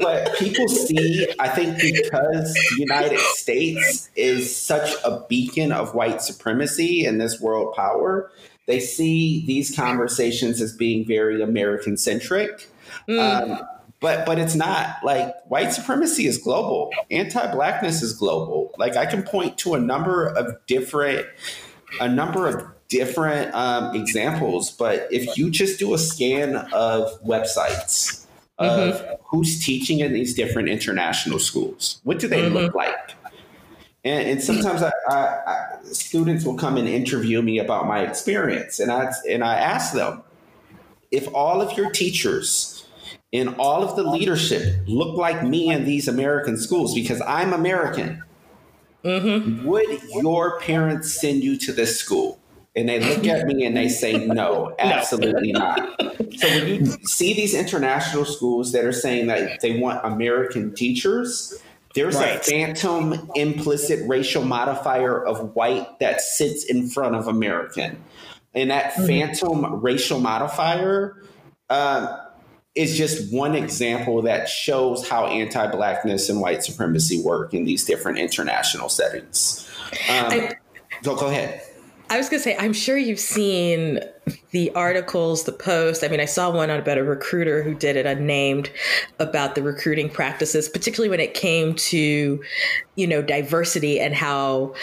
[SPEAKER 2] but people see, I think, because the United States is such a beacon of white supremacy and this world power, they see these conversations as being very American centric. Mm. Um, but but it's not like white supremacy is global anti-blackness is global like i can point to a number of different a number of different um, examples but if you just do a scan of websites of mm-hmm. who's teaching in these different international schools. What do they mm-hmm. look like? And, and sometimes I, I, I, students will come and interview me about my experience, and I and I ask them if all of your teachers and all of the leadership look like me in these American schools because I'm American. Mm-hmm. Would your parents send you to this school? And they look at me and they say, no, absolutely no. not. So when you see these international schools that are saying that they want American teachers, there's right. a phantom implicit racial modifier of white that sits in front of American. And that mm-hmm. phantom racial modifier uh, is just one example that shows how anti blackness and white supremacy work in these different international settings. Um, I, go, go ahead.
[SPEAKER 1] I was going to say, I'm sure you've seen the articles, the posts. I mean, I saw one about a recruiter who did it unnamed about the recruiting practices, particularly when it came to, you know, diversity and how,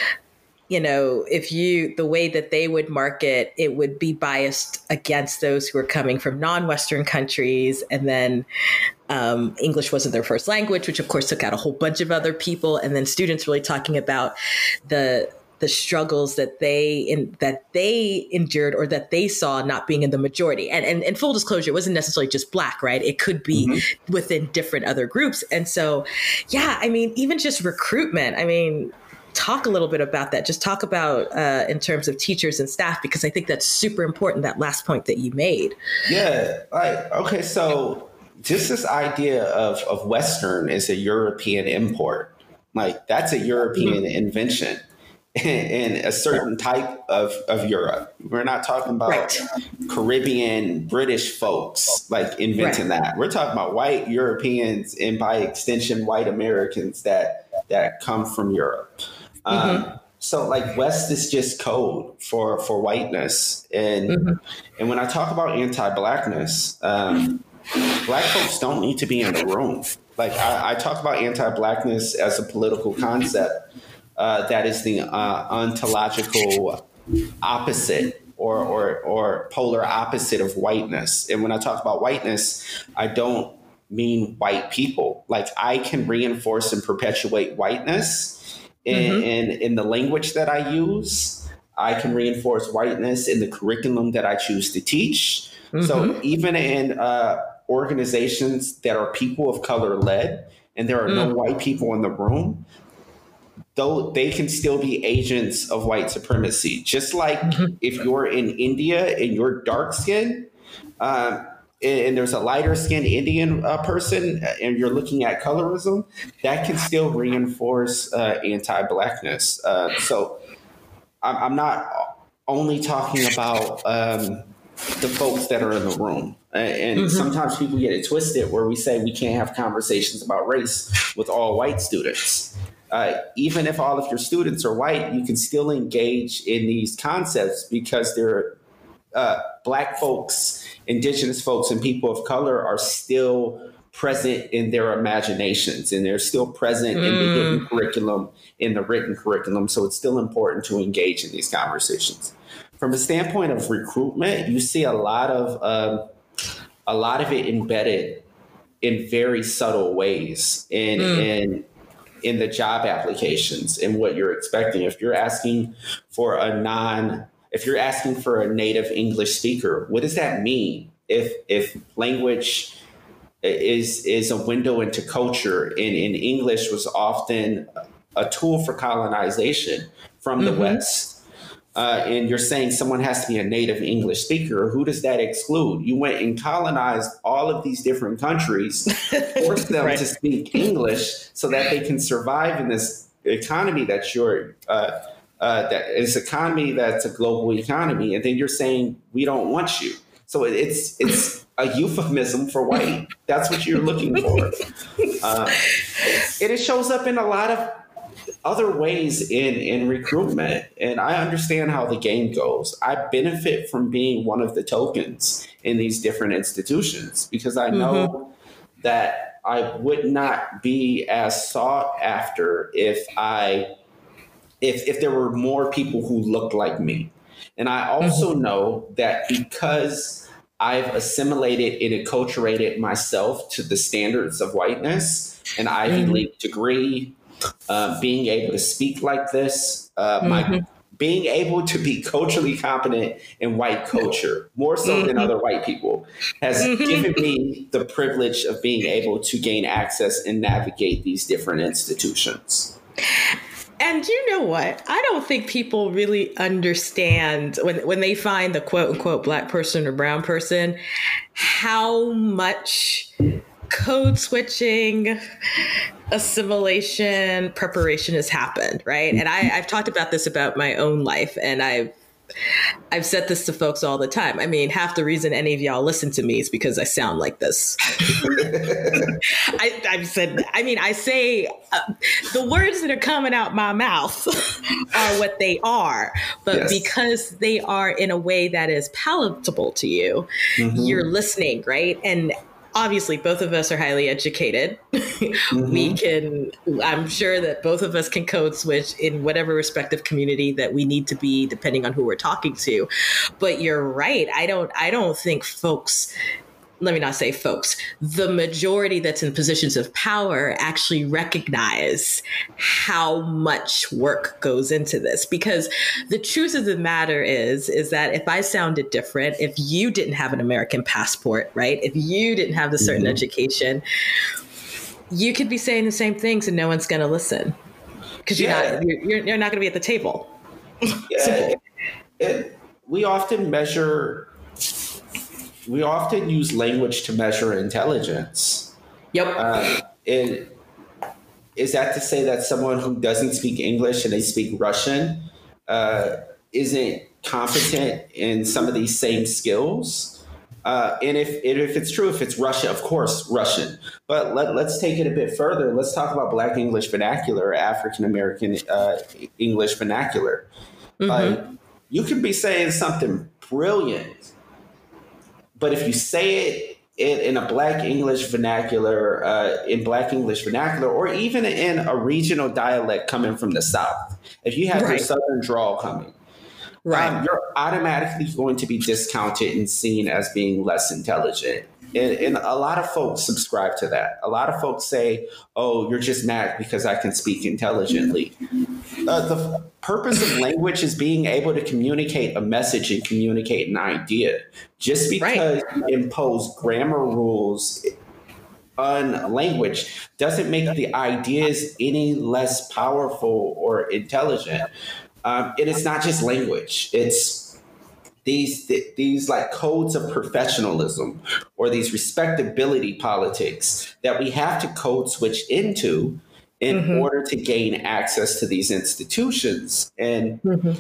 [SPEAKER 1] you know, if you, the way that they would market, it would be biased against those who are coming from non Western countries. And then um, English wasn't their first language, which of course took out a whole bunch of other people. And then students really talking about the, the struggles that they in, that they endured or that they saw not being in the majority. And, and and full disclosure, it wasn't necessarily just black, right? It could be mm-hmm. within different other groups. And so, yeah, I mean, even just recruitment. I mean, talk a little bit about that. Just talk about uh, in terms of teachers and staff because I think that's super important. That last point that you made.
[SPEAKER 2] Yeah. Right. Okay. So just this idea of of Western is a European import. Like that's a European mm-hmm. invention in a certain type of, of Europe. We're not talking about right. Caribbean British folks like inventing right. that. We're talking about white Europeans and by extension white Americans that that come from Europe. Um, mm-hmm. so like West is just code for for whiteness, and mm-hmm. and when I talk about anti-blackness, um, black folks don't need to be in the room. Like I, I talk about anti-blackness as a political concept uh, that is the uh, ontological opposite or, or, or polar opposite of whiteness. And when I talk about whiteness, I don't mean white people. Like I can reinforce and perpetuate whiteness in, mm-hmm. in, in the language that I use. I can reinforce whiteness in the curriculum that I choose to teach. Mm-hmm. So even in uh, organizations that are people of color led, and there are mm. no white people in the room, though they can still be agents of white supremacy. Just like mm-hmm. if you're in India and you're dark skinned, um, and there's a lighter skinned Indian uh, person, uh, and you're looking at colorism, that can still reinforce uh, anti blackness. Uh, so I'm, I'm, not only talking about um, the folks that are in the room. And mm-hmm. sometimes people get it twisted where we say we can't have conversations about race with all white students uh, even if all of your students are white, you can still engage in these concepts because they're uh, black folks, indigenous folks, and people of color are still present in their imaginations and they're still present mm. in the hidden mm. curriculum, in the written curriculum. So it's still important to engage in these conversations. from a standpoint of recruitment, you see a lot of um, a lot of it embedded in very subtle ways and mm. in in the job applications and what you're expecting. If you're asking for a non if you're asking for a native English speaker, what does that mean? If if language is is a window into culture and, and English was often a tool for colonization from the mm-hmm. West. Uh, and you're saying someone has to be a native English speaker. Who does that exclude? You went and colonized all of these different countries, forced them right. to speak English so that they can survive in this economy that you're uh, uh, that is economy that's a global economy, and then you're saying we don't want you. So it's it's a euphemism for white. That's what you're looking for. Uh, and it shows up in a lot of other ways in in recruitment and i understand how the game goes i benefit from being one of the tokens in these different institutions because i know mm-hmm. that i would not be as sought after if i if if there were more people who looked like me and i also mm-hmm. know that because I've assimilated and acculturated myself to the standards of whiteness, an Ivy mm-hmm. League degree, uh, being able to speak like this, uh, mm-hmm. my being able to be culturally competent in white culture more so mm-hmm. than other white people has mm-hmm. given me the privilege of being able to gain access and navigate these different institutions.
[SPEAKER 1] And you know what? I don't think people really understand when when they find the quote unquote black person or brown person how much code switching assimilation preparation has happened right and I, i've talked about this about my own life and i've I've said this to folks all the time. I mean, half the reason any of y'all listen to me is because I sound like this. I, have said, I mean, I say uh, the words that are coming out my mouth are what they are, but yes. because they are in a way that is palatable to you, mm-hmm. you're listening, right? And obviously both of us are highly educated. Mm-hmm. we can, I'm sure that both of us can code switch in whatever respective community that we need to be, depending on who we're talking to. But you're right. I don't, I don't think folks let me not say folks, the majority that's in positions of power actually recognize how much work goes into this. Because the truth of the matter is, is that if I sounded different, if you didn't have an American passport, right? If you didn't have a certain mm-hmm. education, you could be saying the same things and no one's going to listen because you're yeah. not you're, you're not going to be at the table.
[SPEAKER 2] Yeah, it, we often measure we often use language to measure intelligence.
[SPEAKER 1] Yep.
[SPEAKER 2] Uh, and is that to say that someone who doesn't speak English and they speak Russian uh, isn't competent in some of these same skills? Uh, and if if it's true, if it's Russia, of course, Russian. But let, let's take it a bit further. Let's talk about Black English vernacular, African American uh, English vernacular. Mm-hmm. you can be saying something brilliant but if you say it in, in a Black English vernacular, uh, in Black English vernacular, or even in a regional dialect coming from the South, if you have right. your Southern drawl coming, right. Um, you're automatically going to be discounted and seen as being less intelligent. And, and, a lot of folks subscribe to that. A lot of folks say, "Oh, you're just mad because I can speak intelligently." Uh, the purpose of language is being able to communicate a message and communicate an idea. Just because right. you impose grammar rules on language doesn't make the ideas any less powerful or intelligent. Um, and it's not just language; it's these these like codes of professionalism or these respectability politics that we have to code switch into in mm-hmm. order to gain access to these institutions and mm-hmm.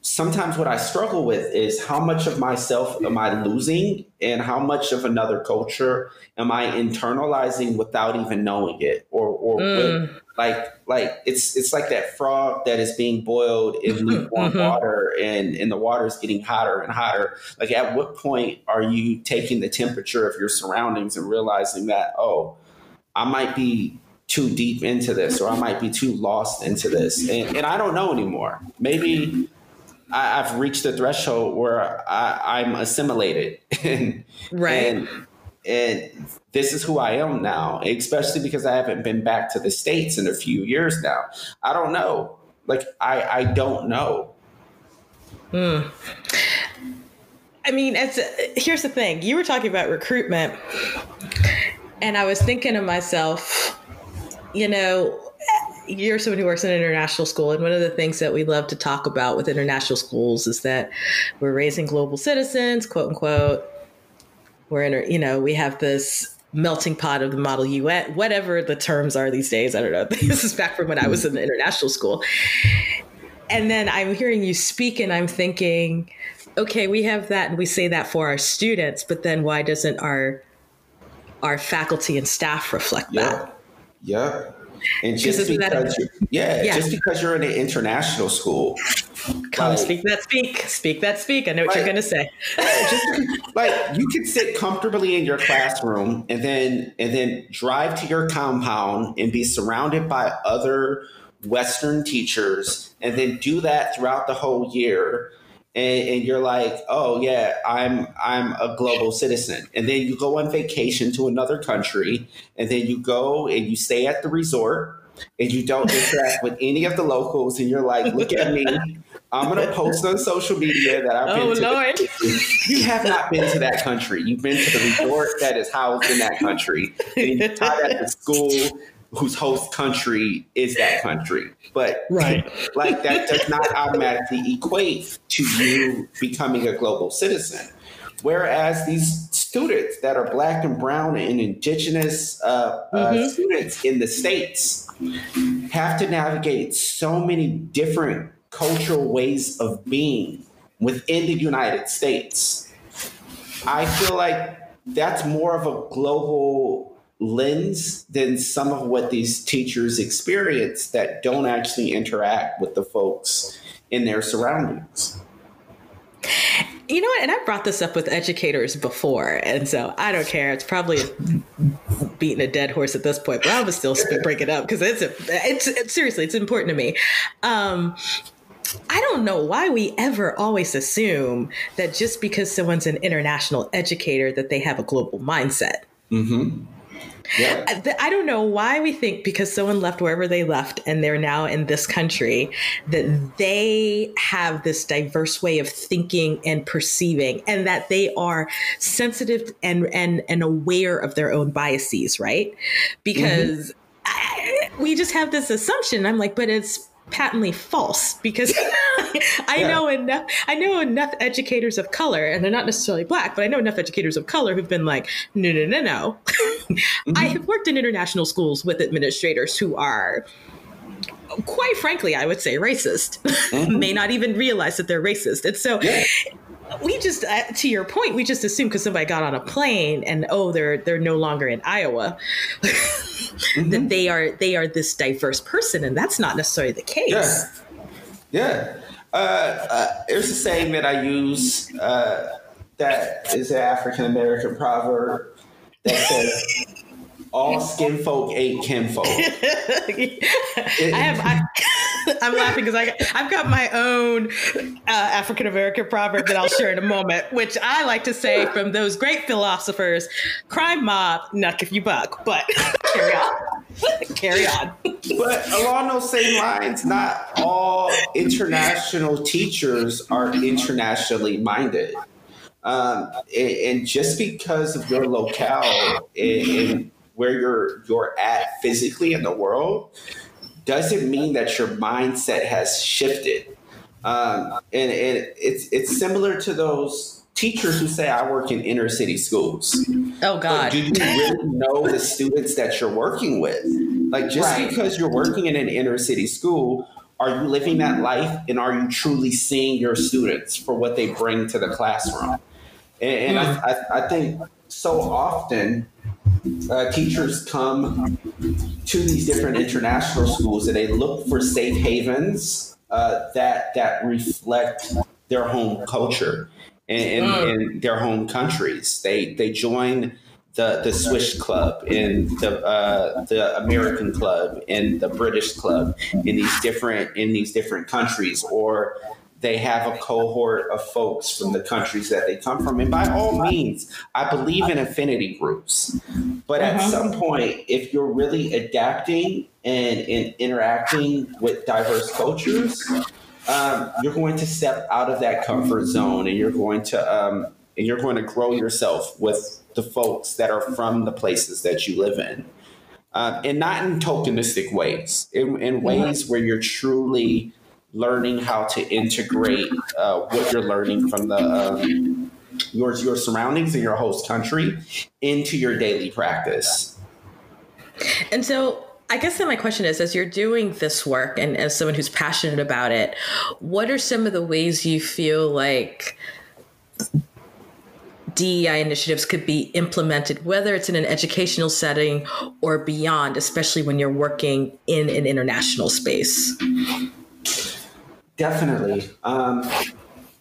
[SPEAKER 2] sometimes what i struggle with is how much of myself am i losing and how much of another culture am i internalizing without even knowing it or or mm like like it's it's like that frog that is being boiled in lukewarm mm-hmm. water and and the water is getting hotter and hotter like at what point are you taking the temperature of your surroundings and realizing that oh i might be too deep into this or i might be too lost into this and, and i don't know anymore maybe I, have reached the threshold where I, am assimilated, and,
[SPEAKER 1] right,
[SPEAKER 2] and, and this is who I am now. Especially because I haven't been back to the states in a few years now. I don't know. Like I, I don't know.
[SPEAKER 1] Hmm. I mean, it's, here's the thing. You were talking about recruitment, and I was thinking to myself, you know, you're someone who works in an international school, and one of the things that we love to talk about with international schools is that we're raising global citizens, quote unquote. We're in, you know, we have this melting pot of the model UN, whatever the terms are these days. I don't know. This is back from when I was in the international school. And then I'm hearing you speak, and I'm thinking, okay, we have that, and we say that for our students, but then why doesn't our our faculty and staff reflect
[SPEAKER 2] yeah.
[SPEAKER 1] that?
[SPEAKER 2] Yeah. And just because, you're, yeah, yeah, just because you're in an international school,
[SPEAKER 1] come like, speak that speak, speak that speak. I know what like, you're gonna say.
[SPEAKER 2] just like you can sit comfortably in your classroom and then and then drive to your compound and be surrounded by other Western teachers, and then do that throughout the whole year and, and, you're like, oh yeah, I'm I'm a global citizen, and then you go on vacation to another country, and then you go and you stay at the resort, and you don't interact with any of the locals, and you're like, look at me. I'm gonna post on social media that I've been oh, to. Lord. You have not been to that country. You've been to the resort that is housed in that country, and you taught at the school whose host country is that country. But
[SPEAKER 1] right.
[SPEAKER 2] like that does not automatically equate to you becoming a global citizen. Whereas these students that are black and brown and indigenous uh, uh mm-hmm. uh, students in the states have to navigate so many different cultural ways of being within the United States. I feel like that's more of a global lens than some of what these teachers experience that don't actually interact with the folks in their surroundings.
[SPEAKER 1] You know what? And I brought this up with educators before, and so I don't care. It's probably beating a dead horse at this point, but I would still bring it up because it's, a, it's, it's seriously it's important to me. Um, I don't know why we ever always assume that just because someone's an international educator that they have a global mindset.
[SPEAKER 2] Mm-hmm.
[SPEAKER 1] Yeah. I don't know why we think because someone left wherever they left and they're now in this country that they have this diverse way of thinking and perceiving and that they are sensitive and and and aware of their own biases, right? Because mm-hmm. I, we just have this assumption. I'm like, but it's patently false because I yeah. know enough I know enough educators of color and they're not necessarily black but I know enough educators of color who've been like no no no no mm-hmm. I have worked in international schools with administrators who are quite frankly I would say racist mm-hmm. may not even realize that they're racist and so yeah we just uh, to your point we just assume because somebody got on a plane and oh they're they're no longer in iowa mm-hmm. that they are they are this diverse person and that's not necessarily the case
[SPEAKER 2] yeah yeah uh, uh, there's a saying that i use uh, that is an african american proverb that says all skin folk ain't kinfolk. I
[SPEAKER 1] have. I, am laughing because I I've got my own uh, African American proverb that I'll share in a moment, which I like to say from those great philosophers: "Crime mob, knuck if you buck." But carry on, carry on.
[SPEAKER 2] But along those same lines, not all international teachers are internationally minded. Um, and, and, just because of your locale and where you're you're at physically in the world doesn't mean that your mindset has shifted. Um, and, and it's it's similar to those teachers who say I work in inner city schools.
[SPEAKER 1] Oh God! But
[SPEAKER 2] do you really know the students that you're working with? Like just right. because you're working in an inner city school, are you living that life, and are you truly seeing your students for what they bring to the classroom? And, and mm. I, I, I think so often uh, teachers come to these different international schools and they look for safe havens uh, that that reflect their home culture and, and, their home countries. They they join the the Swiss club and the uh, the American club and the British club in these different in these different countries, or they have a cohort of folks from the countries that they come from. And by all means, I believe in affinity groups. But at uh-huh. some point, if you're really adapting and, and interacting with diverse cultures, um, you're going to step out of that comfort zone and you're going to um, and you're going to grow yourself with the folks that are from the places that you live in. Uh, and not in tokenistic ways, in, in ways where you're truly learning how to integrate uh, what you're learning from the um, your your surroundings and your host country into your daily practice.
[SPEAKER 1] And so I guess then my question is as you're doing this work and as someone who's passionate about it, what are some of the ways you feel like DEI initiatives could be implemented, whether it's in an educational setting or beyond, especially when you're working in an international space?
[SPEAKER 2] Definitely. Um,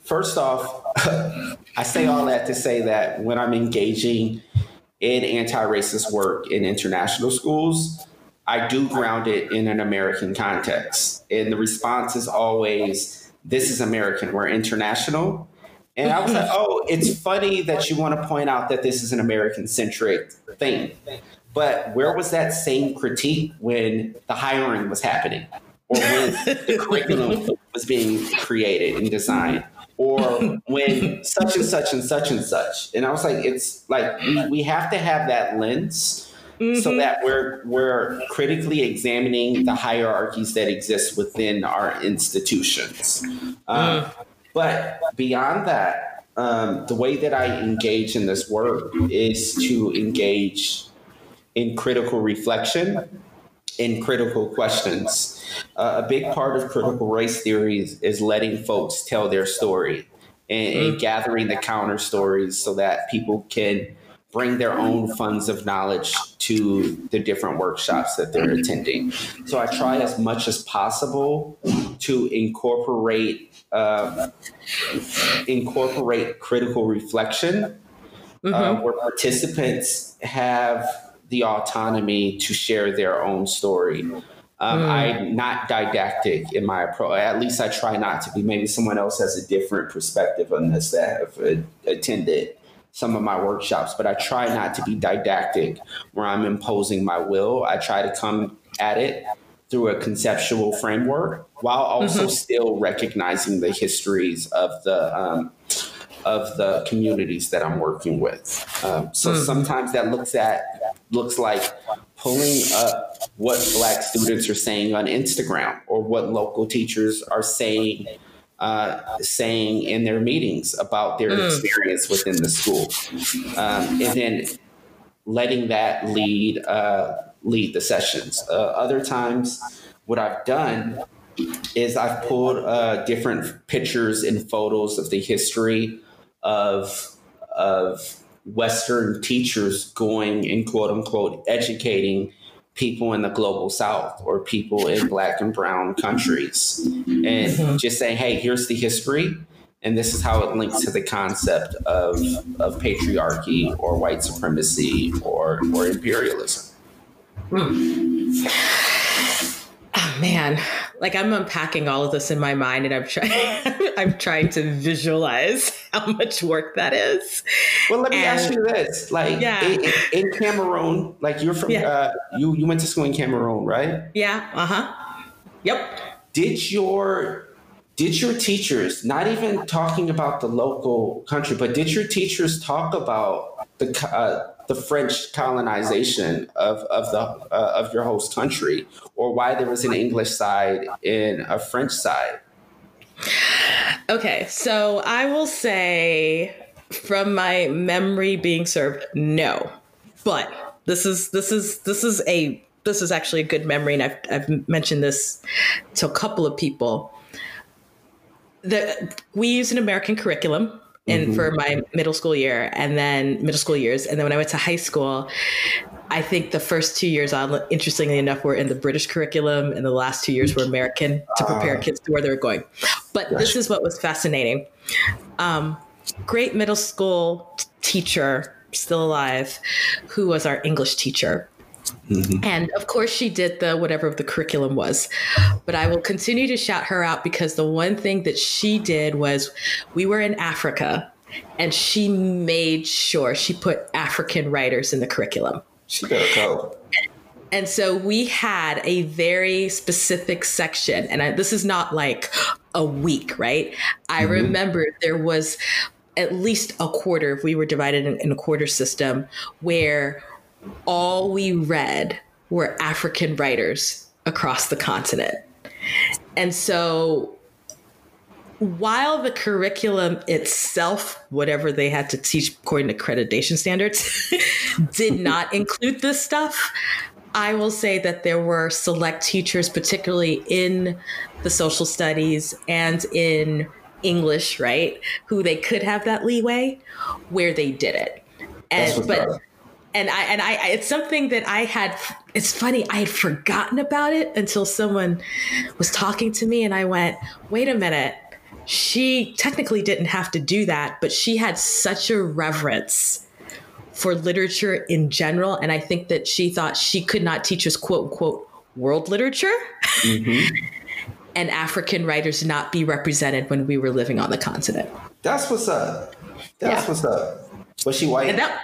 [SPEAKER 2] first off, I say all that to say that when I'm engaging in anti racist work in international schools, I do ground it in an American context. And the response is always, this is American, we're international. And I was like, oh, it's funny that you want to point out that this is an American centric thing. But where was that same critique when the hiring was happening or when the curriculum was being created and designed? Or when such and such and such and such. And I was like, it's like we, we have to have that lens Mm-hmm. so that we're we're critically examining the hierarchies that exist within our institutions. Um, mm. But beyond that, um, the way that I engage in this work is to engage in critical reflection, in critical questions. Uh, a big part of critical race theory is, is letting folks tell their story and, and mm. gathering the counter stories so that people can bring their own funds of knowledge to the different workshops that they're attending. So I try as much as possible to incorporate uh, incorporate critical reflection, mm-hmm. uh, where participants have the autonomy to share their own story. Um, mm. I'm not didactic in my approach. At least I try not to be. Maybe someone else has a different perspective on this that have uh, attended some of my workshops, but I try not to be didactic where I'm imposing my will. I try to come at it through a conceptual framework while also mm-hmm. still recognizing the histories of the um, of the communities that I'm working with. Um, so mm. sometimes that looks at looks like pulling up what Black students are saying on Instagram or what local teachers are saying uh, saying in their meetings about their mm. experience within the school, um, and then letting that lead uh, lead the sessions. Uh, other times, what I've done is I've pulled uh, different pictures and photos of the history of of Western teachers going and quote unquote educating people in the global south or people in black and brown countries and mm-hmm. just saying hey here's the history and this is how it links to the concept of, of patriarchy or white supremacy or, or imperialism
[SPEAKER 1] hmm. Oh man like I'm unpacking all of this in my mind and I'm trying I'm trying to visualize how much work that is.
[SPEAKER 2] Well, let me and, ask you this. Like yeah. in, in Cameroon, like you're from yeah. uh, you you went to school in Cameroon, right?
[SPEAKER 1] Yeah. Uh-huh. Yep.
[SPEAKER 2] Did your did your teachers not even talking about the local country, but did your teachers talk about the uh, the French colonization of, of the uh, of your host country, or why there was an English side and a French side.
[SPEAKER 1] Okay, so I will say, from my memory being served, no, but this is this is this is a this is actually a good memory, and I've I've mentioned this to a couple of people. That we use an American curriculum in mm-hmm. for my middle school year and then middle school years. And then when i went to high school i think the first two years on interestingly enough were in the british curriculum and the last two years were american to prepare uh, kids to where they were going. But this is what was fascinating. Um, great middle school teacher still alive who was our english teacher Mm-hmm. And of course, she did the whatever the curriculum was. But I will continue to shout her out because the one thing that she did was we were in Africa and she made sure she put African writers in the curriculum.
[SPEAKER 2] She better go.
[SPEAKER 1] And so we had a very specific section, and I, this is not like a week, right? I mm-hmm. remember there was at least a quarter, if we were divided in, in a quarter system, where all we read were African writers across the continent. And so while the curriculum itself, whatever they had to teach according to accreditation standards, did not include this stuff, I will say that there were select teachers, particularly in the social studies and in English, right, who they could have that leeway where they did it. And but and I and I it's something that I had it's funny, I had forgotten about it until someone was talking to me and I went, "Wait a minute. She technically didn't have to do that, but she had such a reverence for literature in general. And I think that she thought she could not teach us quote unquote world literature. Mm-hmm. and African writers not be represented when we were living on the continent.
[SPEAKER 2] That's what's up. That's yeah. what's up. Was she white?
[SPEAKER 1] That,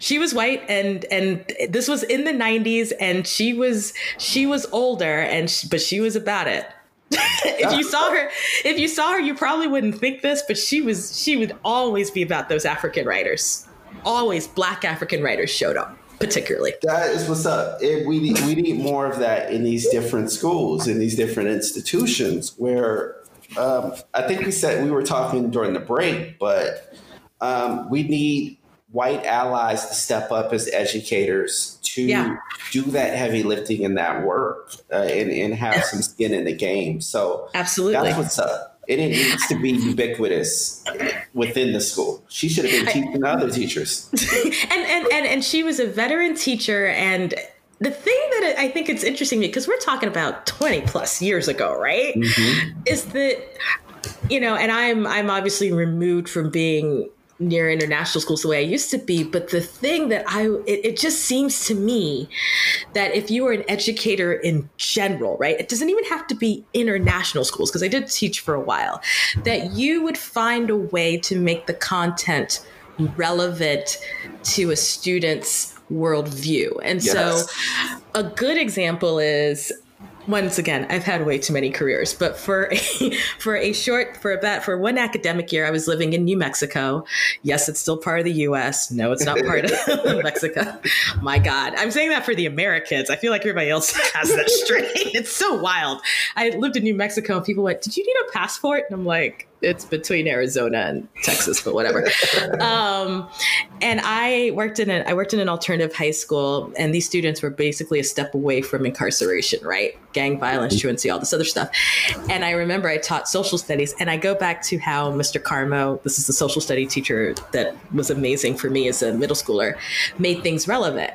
[SPEAKER 1] she was white, and and this was in the '90s, and she was she was older, and she, but she was about it. if you saw her, if you saw her, you probably wouldn't think this, but she was she would always be about those African writers always black African writers showed up particularly.
[SPEAKER 2] That is what's up. It, we need, we need more of that in these different schools, in these different institutions where um, I think we said we were talking during the break, but um, we need white allies to step up as educators to yeah. do that heavy lifting and that work uh, and, and have some skin in the game. So
[SPEAKER 1] absolutely,
[SPEAKER 2] that's what's up And it needs to be ubiquitous within the school. She should have been teaching other teachers.
[SPEAKER 1] and, and and and she was a veteran teacher and the thing that I think it's interesting because we're talking about 20 plus years ago, right? Mm-hmm. Is that you know, and I'm I'm obviously removed from being near international schools the way I used to be. But the thing that I, it, it, just seems to me that if you are an educator in general, right, it doesn't even have to be international schools, because I did teach for a while, that you would find a way to make the content relevant to a student's worldview. And yes. so a good example is once again, I've had way too many careers, but for a, for a short for about for one academic year, I was living in New Mexico. Yes, it's still part of the U.S. No, it's not part of Mexico. My God, I'm saying that for the Americans. I feel like everybody else has that straight. It's so wild. I lived in New Mexico, and people went, "Did you need a passport?" And I'm like, it's between Arizona and Texas, but whatever. um, and I worked in an I worked in an alternative high school, and these students were basically a step away from incarceration, right? Gang violence, truancy, all this other stuff. And I remember I taught social studies, and I go back to how Mr. Carmo, this is the social study teacher that was amazing for me as a middle schooler, made things relevant.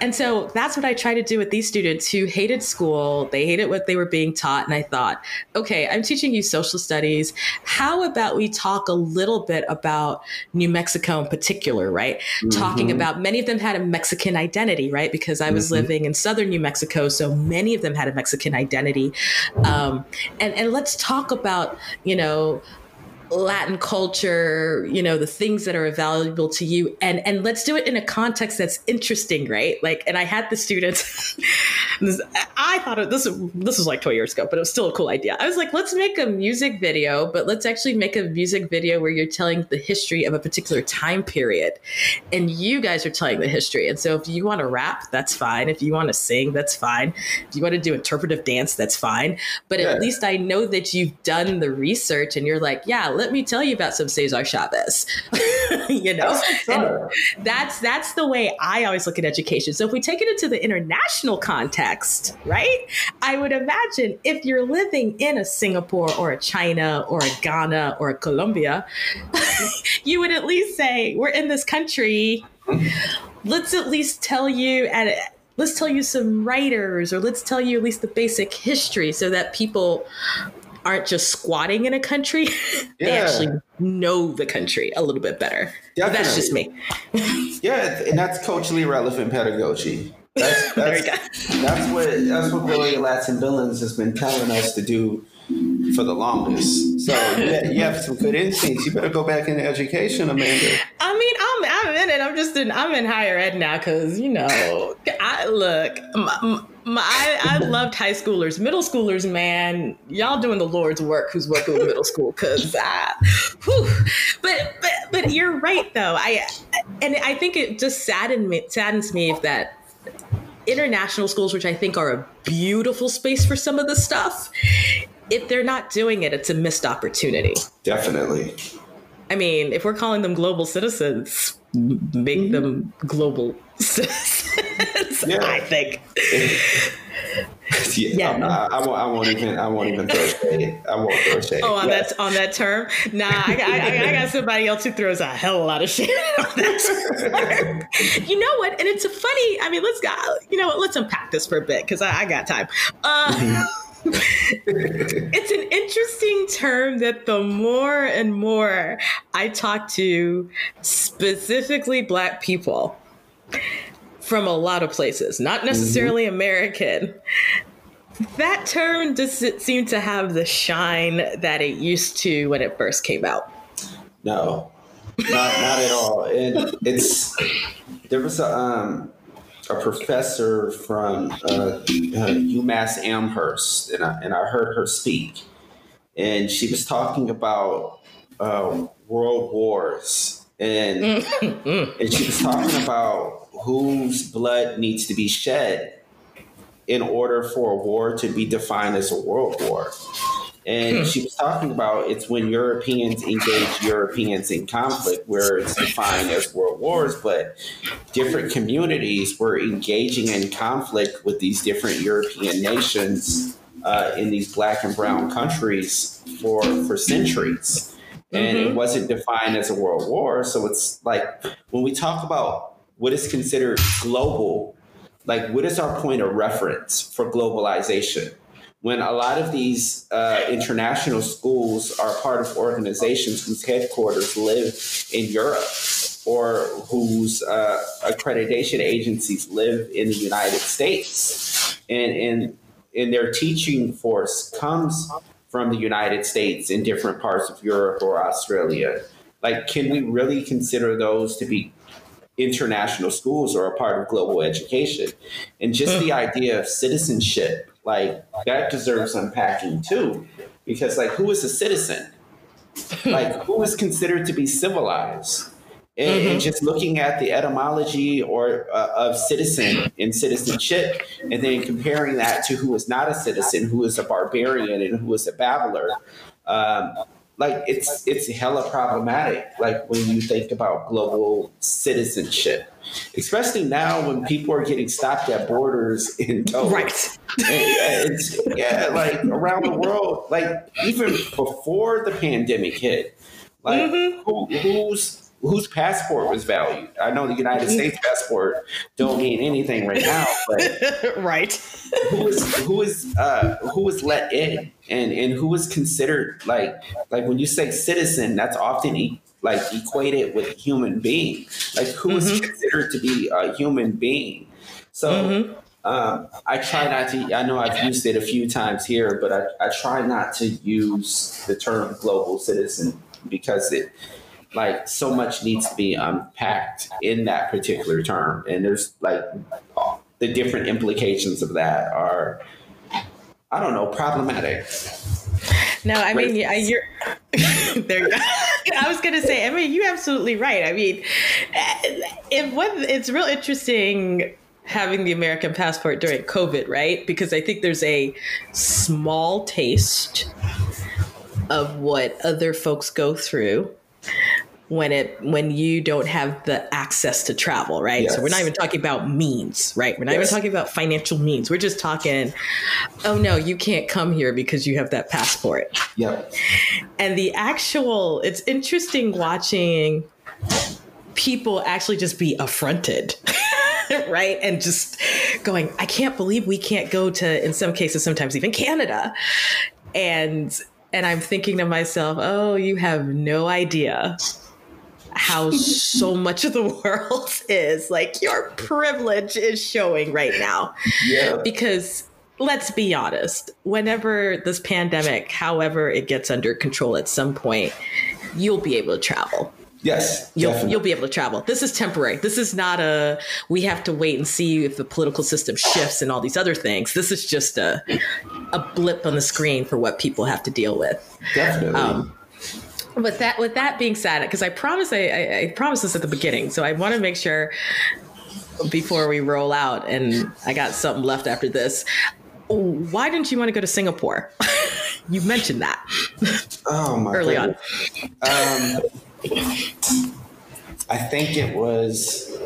[SPEAKER 1] And so that's what I try to do with these students who hated school. They hated what they were being taught, and I thought, okay, I'm teaching you social studies. How about we talk a little bit about New Mexico in particular, right? Mm-hmm. Talking about many of them had a Mexican identity, right? Because I was mm-hmm. living in southern New Mexico, so many of them had a Mexican identity. Um, and and let's talk about you know Latin culture, you know, the things that are valuable to you. And and let's do it in a context that's interesting, right? Like, and I had the students, I thought it, this, this was like 20 years ago, but it was still a cool idea. I was like, let's make a music video, but let's actually make a music video where you're telling the history of a particular time period. And you guys are telling the history. And so if you want to rap, that's fine. If you want to sing, that's fine. If you want to do interpretive dance, that's fine. But yeah. at least I know that you've done the research and you're like, yeah, let me tell you about some Cesar Chavez. you know, and that's that's the way I always look at education. So if we take it into the international context, right? I would imagine if you're living in a Singapore or a China or a Ghana or a Colombia, you would at least say, "We're in this country. Let's at least tell you and." let's tell you some writers or let's tell you at least the basic history so that people aren't just squatting in a country. they actually know the country a little bit better. That's just me.
[SPEAKER 2] yeah, and that's culturally relevant pedagogy. That's, that's, that's what that's what Gloria Ladson Billings has been telling us to do for the longest. So yeah, you have some good instincts. You better go back into education, Amanda.
[SPEAKER 1] I mean, I'm I'm in it. I'm just in I'm in higher ed now because you know I look. My, my, I, I loved high schoolers, middle schoolers, man. Y'all doing the Lord's work. Who's working with middle school? Because I, whew. but but but you're right though. I and I think it just saddens me saddens me if that international schools, which I think are a beautiful space for some of the stuff, if they're not doing it, it's a missed opportunity.
[SPEAKER 2] Definitely.
[SPEAKER 1] I mean, if we're calling them global citizens, make mm-hmm. them global citizens. Yeah. I think.
[SPEAKER 2] yeah, yeah. I, I, won't, I, won't, even. I won't even throw shade. I won't throw shade.
[SPEAKER 1] Oh, on that on that term. Nah, I, I, I, got somebody else who throws a hell of a lot of shade on that term. you know what? And it's a funny. I mean, let's go. You know what? Let's unpack this for a bit because I, got time. Uh, mm-hmm it's an interesting term that the more and more I talk to specifically Black people from a lot of places, not necessarily mm-hmm. American, that term doesn't seem to have the shine that it used to when it first came out.
[SPEAKER 2] No, not not at all. And it's there was a um a professor from uh, UMass Amherst, and I, and I heard her speak, and she was talking about uh, world wars, and and she was talking about whose blood needs to be shed in order for a war to be defined as a world war. And hmm. she was talking about it's when Europeans engage Europeans in conflict where it's defined as world wars, but different communities were engaging in conflict with these different European nations uh, in these black and brown countries for, for centuries. And mm-hmm. it wasn't defined as a world war. So it's like when we talk about what is considered global, like what is our point of reference for globalization? when a lot of these uh, international schools are part of organizations whose headquarters live in Europe or whose uh, accreditation agencies live in the United States. And, and, and their teaching force comes from the United States in different parts of Europe or Australia. Like, can we really consider those to be international schools or a part of global education? And just the hmm. idea of citizenship like that deserves unpacking too, because like who is a citizen? like who is considered to be civilized? And, mm-hmm. and, just looking at the etymology or uh, of citizen and citizenship, and then comparing that to who is not a citizen, who is a barbarian, and who is a babbler, um, like it's it's hella problematic. Like when you think about global citizenship, especially now when people are getting stopped at borders in tow.
[SPEAKER 1] Right.
[SPEAKER 2] it's, yeah, like around the world, like even before the pandemic hit, like mm-hmm. who, who's whose passport was valued. I know the United States passport don't mean anything right now, but
[SPEAKER 1] right.
[SPEAKER 2] who is who is uh, who was let in and and who was considered like like when you say citizen, that's often e- like equated with human being. Like who mm-hmm. is considered to be a human being. So mm-hmm. um, I try not to. I know I've used it a few times here, but I, I try not to use the term global citizen because it like so much needs to be unpacked in that particular term. And there's like the different implications of that are i don't know problematic.
[SPEAKER 1] No i mean yeah, you're there you go. I was gonna say i mean you're absolutely right. I mean if what it's real interesting having the american passport during covid right? Because i think there's a small taste of what other folks go through when it when you don't have the access to travel, right? Yes. So we're not even talking about means, right? We're not yes. even talking about financial means. We're just talking, oh no, you can't come here because you have that passport.
[SPEAKER 2] Yeah.
[SPEAKER 1] And the actual, it's interesting watching people actually just be affronted. right? And just going, I can't believe we can't go to, in some cases, sometimes even Canada. And and I'm thinking to myself, oh, you have no idea how so much of the world is. Like your privilege is showing right now.
[SPEAKER 2] Yeah.
[SPEAKER 1] Because let's be honest, whenever this pandemic, however it gets under control at some point, you'll be able to travel.
[SPEAKER 2] Yes,
[SPEAKER 1] you'll definitely. you'll be able to travel. This is temporary. This is not a we have to wait and see if the political system shifts and all these other things. This is just a a blip on the screen for what people have to deal with.
[SPEAKER 2] Definitely. Um,
[SPEAKER 1] with that with that being said, because I promise I, I, I promised this at the beginning, so I want to make sure before we roll out, and I got something left after this. Why didn't you want to go to Singapore? you mentioned that.
[SPEAKER 2] Oh my! Early goodness. on. Um, I think it was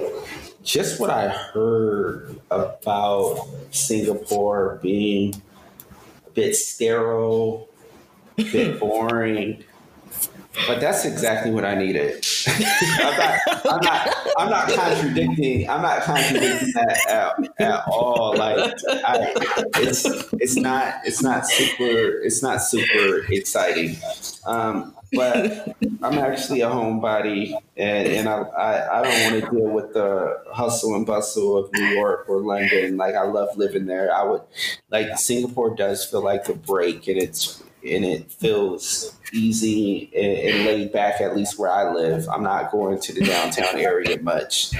[SPEAKER 2] just what I heard about Singapore being a bit sterile, a bit boring. But that's exactly what I needed. I'm, not, I'm, not, I'm not contradicting. I'm not contradicting that at, at all. Like, I, it's it's not it's not super it's not super exciting. Um, but I'm actually a homebody, and, and I, I, I don't want to deal with the hustle and bustle of New York or London. Like I love living there. I would like Singapore does feel like a break, and it's and it feels easy and, and laid back. At least where I live, I'm not going to the downtown area much.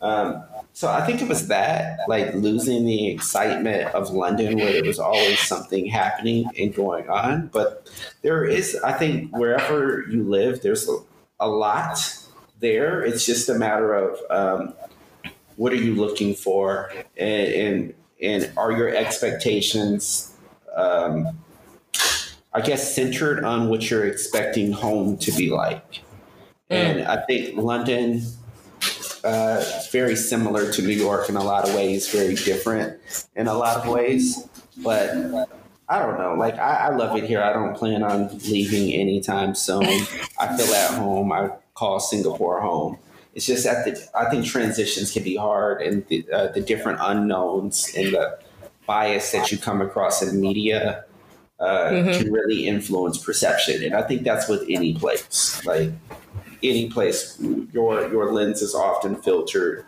[SPEAKER 2] Um, so I think it was that, like losing the excitement of London, where there was always something happening and going on. But there is, I think, wherever you live, there's a, a lot there. It's just a matter of um, what are you looking for, and and, and are your expectations, um, I guess, centered on what you're expecting home to be like. Mm. And I think London uh, very similar to New York in a lot of ways, very different in a lot of ways. But I don't know. Like I, I love it here. I don't plan on leaving anytime soon. I feel at home. I call Singapore home. It's just that the, I think transitions can be hard, and the, uh, the different unknowns and the bias that you come across in media uh, mm-hmm. can really influence perception. And I think that's with any place. Like any place, your your lens is often filtered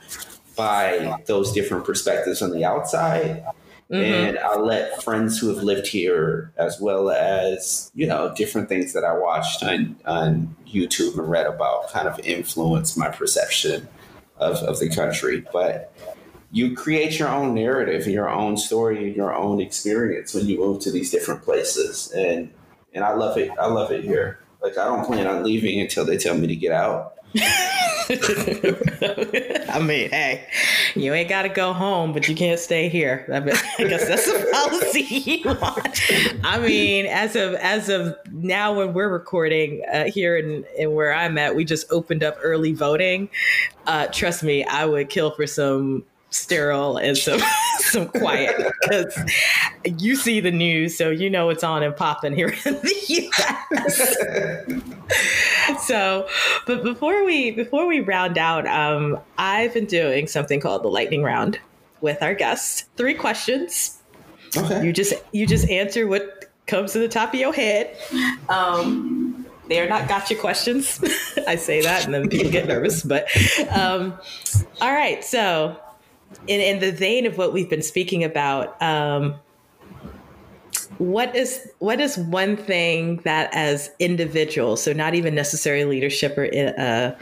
[SPEAKER 2] by those different perspectives on the outside. Mm-hmm. And I let friends who have lived here, as well as you know, different things that I watched on on YouTube and read about, kind of influence my perception of, of the country. But you create your own narrative, your own story, your own experience when you move to these different places, and and I love it. I love it here. Like I don't plan on leaving until they tell me to get out.
[SPEAKER 1] I mean, hey, you ain't got to go home, but you can't stay here. I, mean, I guess that's a policy you want. I mean, as of as of now, when we're recording uh, here in, in where I'm at, we just opened up early voting. Uh, trust me, I would kill for some sterile and some some quiet because you see the news, so you know it's on and popping here in the U.S. so, but before we before we round out, um, I've been doing something called the lightning round with our guests. Three questions. Okay. You just you just answer what comes to the top of your head. Um, they are not gotcha questions. I say that and then people get nervous. But um, all right, so in, in the vein of what we've been speaking about, um, what is what is one thing that as individuals, so not even necessarily leadership or uh,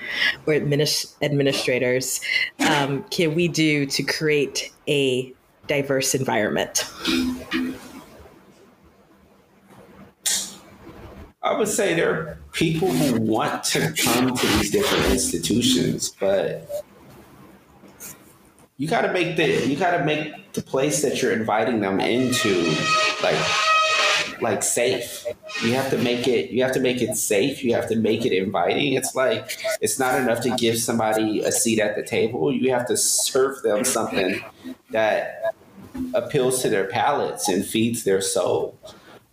[SPEAKER 1] or administ- administrators, um, can we do to create a diverse environment?
[SPEAKER 2] I would say there are people who want to come to these different institutions, but you got to make the you got to make the place that you're inviting them into like like safe. You have to make it you have to make it safe. You have to make it inviting. It's like it's not enough to give somebody a seat at the table. You have to serve them something that appeals to their palates and feeds their soul.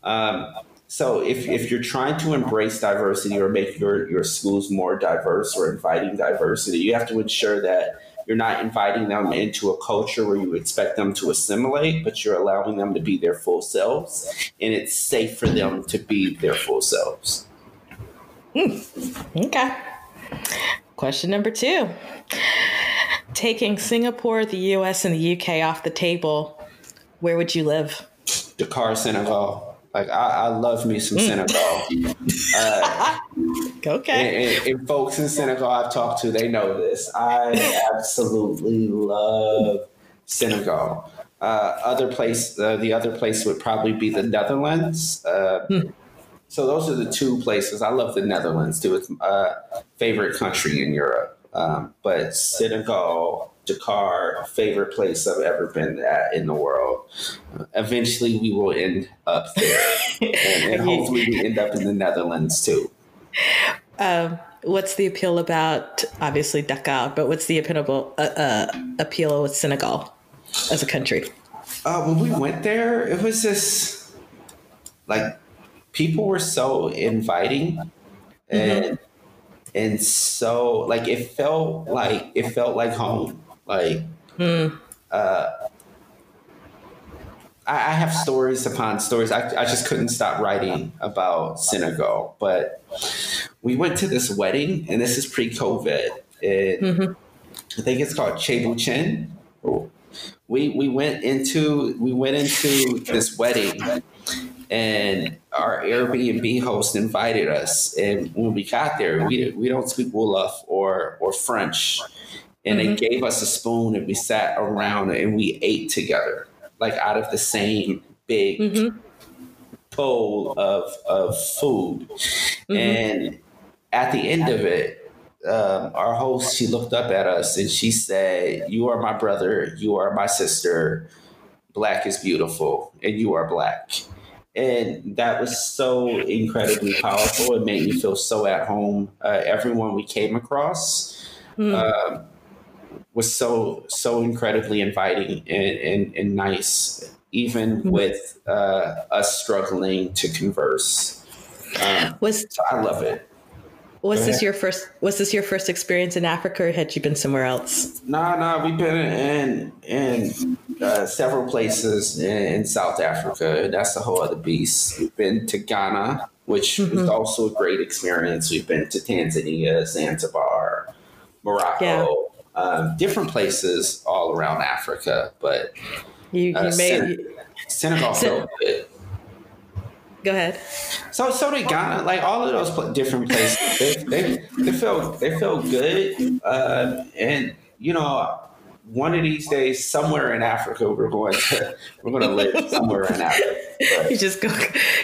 [SPEAKER 2] Um, so if, if you're trying to embrace diversity or make your, your schools more diverse or inviting diversity, you have to ensure that you're not inviting them into a culture where you expect them to assimilate, but you're allowing them to be their full selves. And it's safe for them to be their full selves.
[SPEAKER 1] Mm. Okay. Question number two Taking Singapore, the US, and the UK off the table, where would you live?
[SPEAKER 2] Dakar, Senegal. Like I, I love me some Senegal. Uh,
[SPEAKER 1] okay.
[SPEAKER 2] and, and, and folks in Senegal I've talked to, they know this. I absolutely love Senegal. Uh, other place, uh, the other place would probably be the Netherlands. Uh, hmm. So those are the two places. I love the Netherlands too. It's my uh, favorite country in Europe. Um, but Senegal, Dakar, favorite place I've ever been at in the world. Uh, eventually, we will end up there, and, and, hopefully, we end up in the Netherlands too.
[SPEAKER 1] Um, what's the appeal about obviously Dakar? But what's the appeal uh, uh, appeal with Senegal as a country?
[SPEAKER 2] Uh, when we went there, it was just like people were so inviting and mm-hmm. and so like it felt like it felt like home like mm. uh I, I have stories upon stories. I, I just couldn't stop writing about Senegal. But we went to this wedding, and this is pre-COVID. And mm-hmm. I think it's called Chebu Chen. We we went into we went into this wedding, and our Airbnb host invited us. And when we got there, we we don't speak Wolof or or French, and mm-hmm. they gave us a spoon and we sat around and we ate together, like out of the same big mm-hmm. bowl of of food. Mm-hmm. And at the end of it, um, our host she looked up at us and she said, "You are my brother. You are my sister. Black is beautiful, and you are black." and that was so incredibly powerful. It made me feel so at home. Uh, everyone we came across mm. Was so so incredibly inviting and, and, and nice, even mm. with uh, us struggling to converse. Um, was so I love it.
[SPEAKER 1] Was this your first? Was this your first experience in Africa, or had you been somewhere else?
[SPEAKER 2] No, nah, no, nah, we've been in in uh, several places in, in, South Africa. That's a whole other beast. We've been to Ghana, which mm-hmm. was also a great experience. We've been to Tanzania, Zanzibar, Morocco, yeah. Um, different places all around Africa. But
[SPEAKER 1] you, you uh, made Sen-
[SPEAKER 2] Senegal felt good.
[SPEAKER 1] Go ahead.
[SPEAKER 2] So so they Ghana, like all of those different places, they they, they felt they felt good, uh, and you know, one of these days, somewhere in Africa, we're going to we're going to live somewhere in Africa.
[SPEAKER 1] But. You just go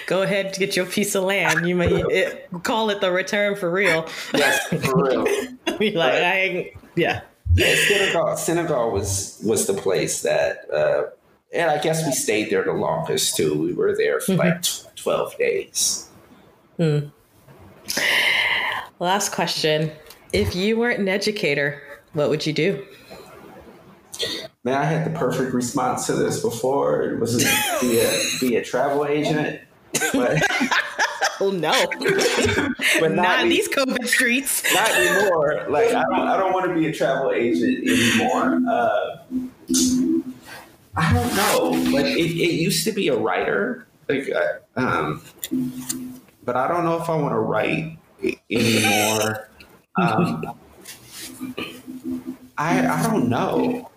[SPEAKER 1] go ahead to get your piece of land. You may it, call it the return for real.
[SPEAKER 2] Yes, for real.
[SPEAKER 1] Be like, but, I yeah.
[SPEAKER 2] Yeah, Senegal, Senegal was was the place that uh, and I guess we stayed there the longest too. We were there for mm-hmm. like 12 days. Hmm.
[SPEAKER 1] Last question. If you weren't an educator, what would you do?
[SPEAKER 2] Man, I had the perfect response to this before. It was be a, be a travel agent. But,
[SPEAKER 1] oh no! but not, not in these COVID streets.
[SPEAKER 2] Not anymore. Like I don't, I don't want to be a travel agent anymore. Uh, I don't know. Like it, it used to be a writer, like, uh, um, but I don't know if I want to write anymore. Um, I I don't know.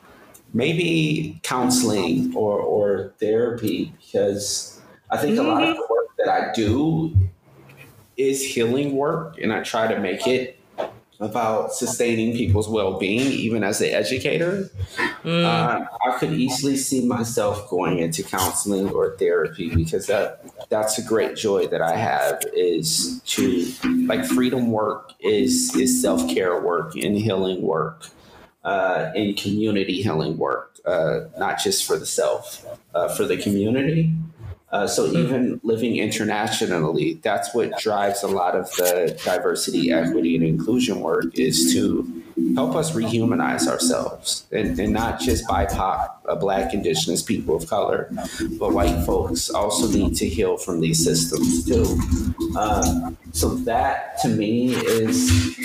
[SPEAKER 2] Maybe counseling or or therapy because I think mm-hmm. a lot of the work that I do is healing work, and I try to make it about sustaining people's well-being even as an educator mm. uh, i could easily see myself going into counseling or therapy because that that's a great joy that i have is to like freedom work is is self-care work and healing work uh, and community healing work uh, not just for the self uh, for the community uh, so hmm. even living internationally, that's what drives a lot of the diversity, equity, and inclusion work is to help us rehumanize ourselves and, and not just BIPOC, uh, Black, Indigenous people of color, but white folks also need to heal from these systems too. Um, so that to me is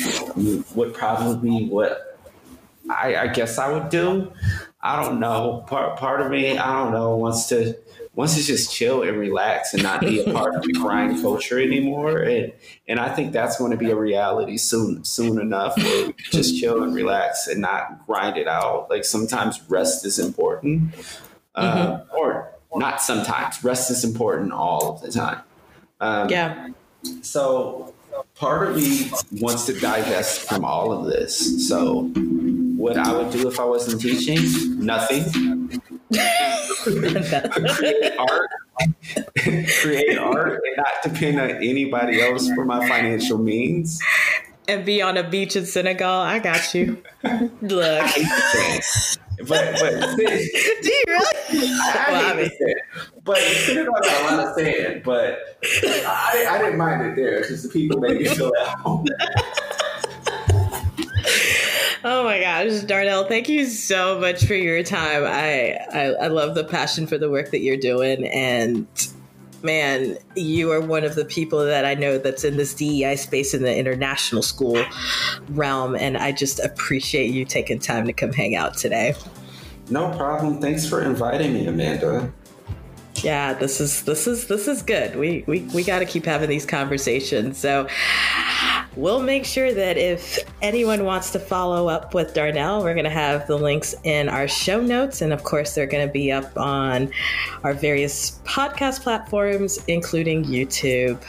[SPEAKER 2] would probably be what I, I guess I would do. I don't know. Part part of me, I don't know, wants to wants to just chill and relax and not be a part of the grind culture anymore. And and I think that's going to be a reality soon soon enough where just chill and relax and not grind it out. Like sometimes rest is important. Uh, mm-hmm. or not sometimes. Rest is important all of the time.
[SPEAKER 1] Um, yeah.
[SPEAKER 2] So part of me wants to divest from all of this. So what I would do if I wasn't teaching? Nothing. Create art, create art, and not depend on anybody else for my financial means.
[SPEAKER 1] And be on a beach in Senegal. I got you. Look.
[SPEAKER 2] But but do you really? I, I well, hate I But Senegal got a lot of sand. But I, I didn't mind it there because the people made me feel at home.
[SPEAKER 1] Oh my gosh, Darnell, thank you so much for your time. I, I, I love the passion for the work that you're doing and man, you are one of the people that I know that's in this DEI space in the international school realm. And I just appreciate you taking time to come hang out today.
[SPEAKER 2] No problem. Thanks for inviting me, Amanda
[SPEAKER 1] yeah this is this is this is good we we, we got to keep having these conversations so we'll make sure that if anyone wants to follow up with darnell we're going to have the links in our show notes and of course they're going to be up on our various podcast platforms including youtube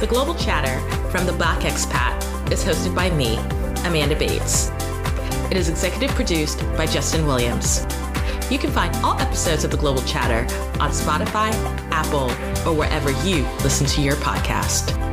[SPEAKER 1] The Global Chatter from the Black Expat is hosted by me, Amanda Bates. It is executive produced by Justin Williams. You can find all episodes of The Global Chatter on Spotify, Apple, or wherever you listen to your podcast.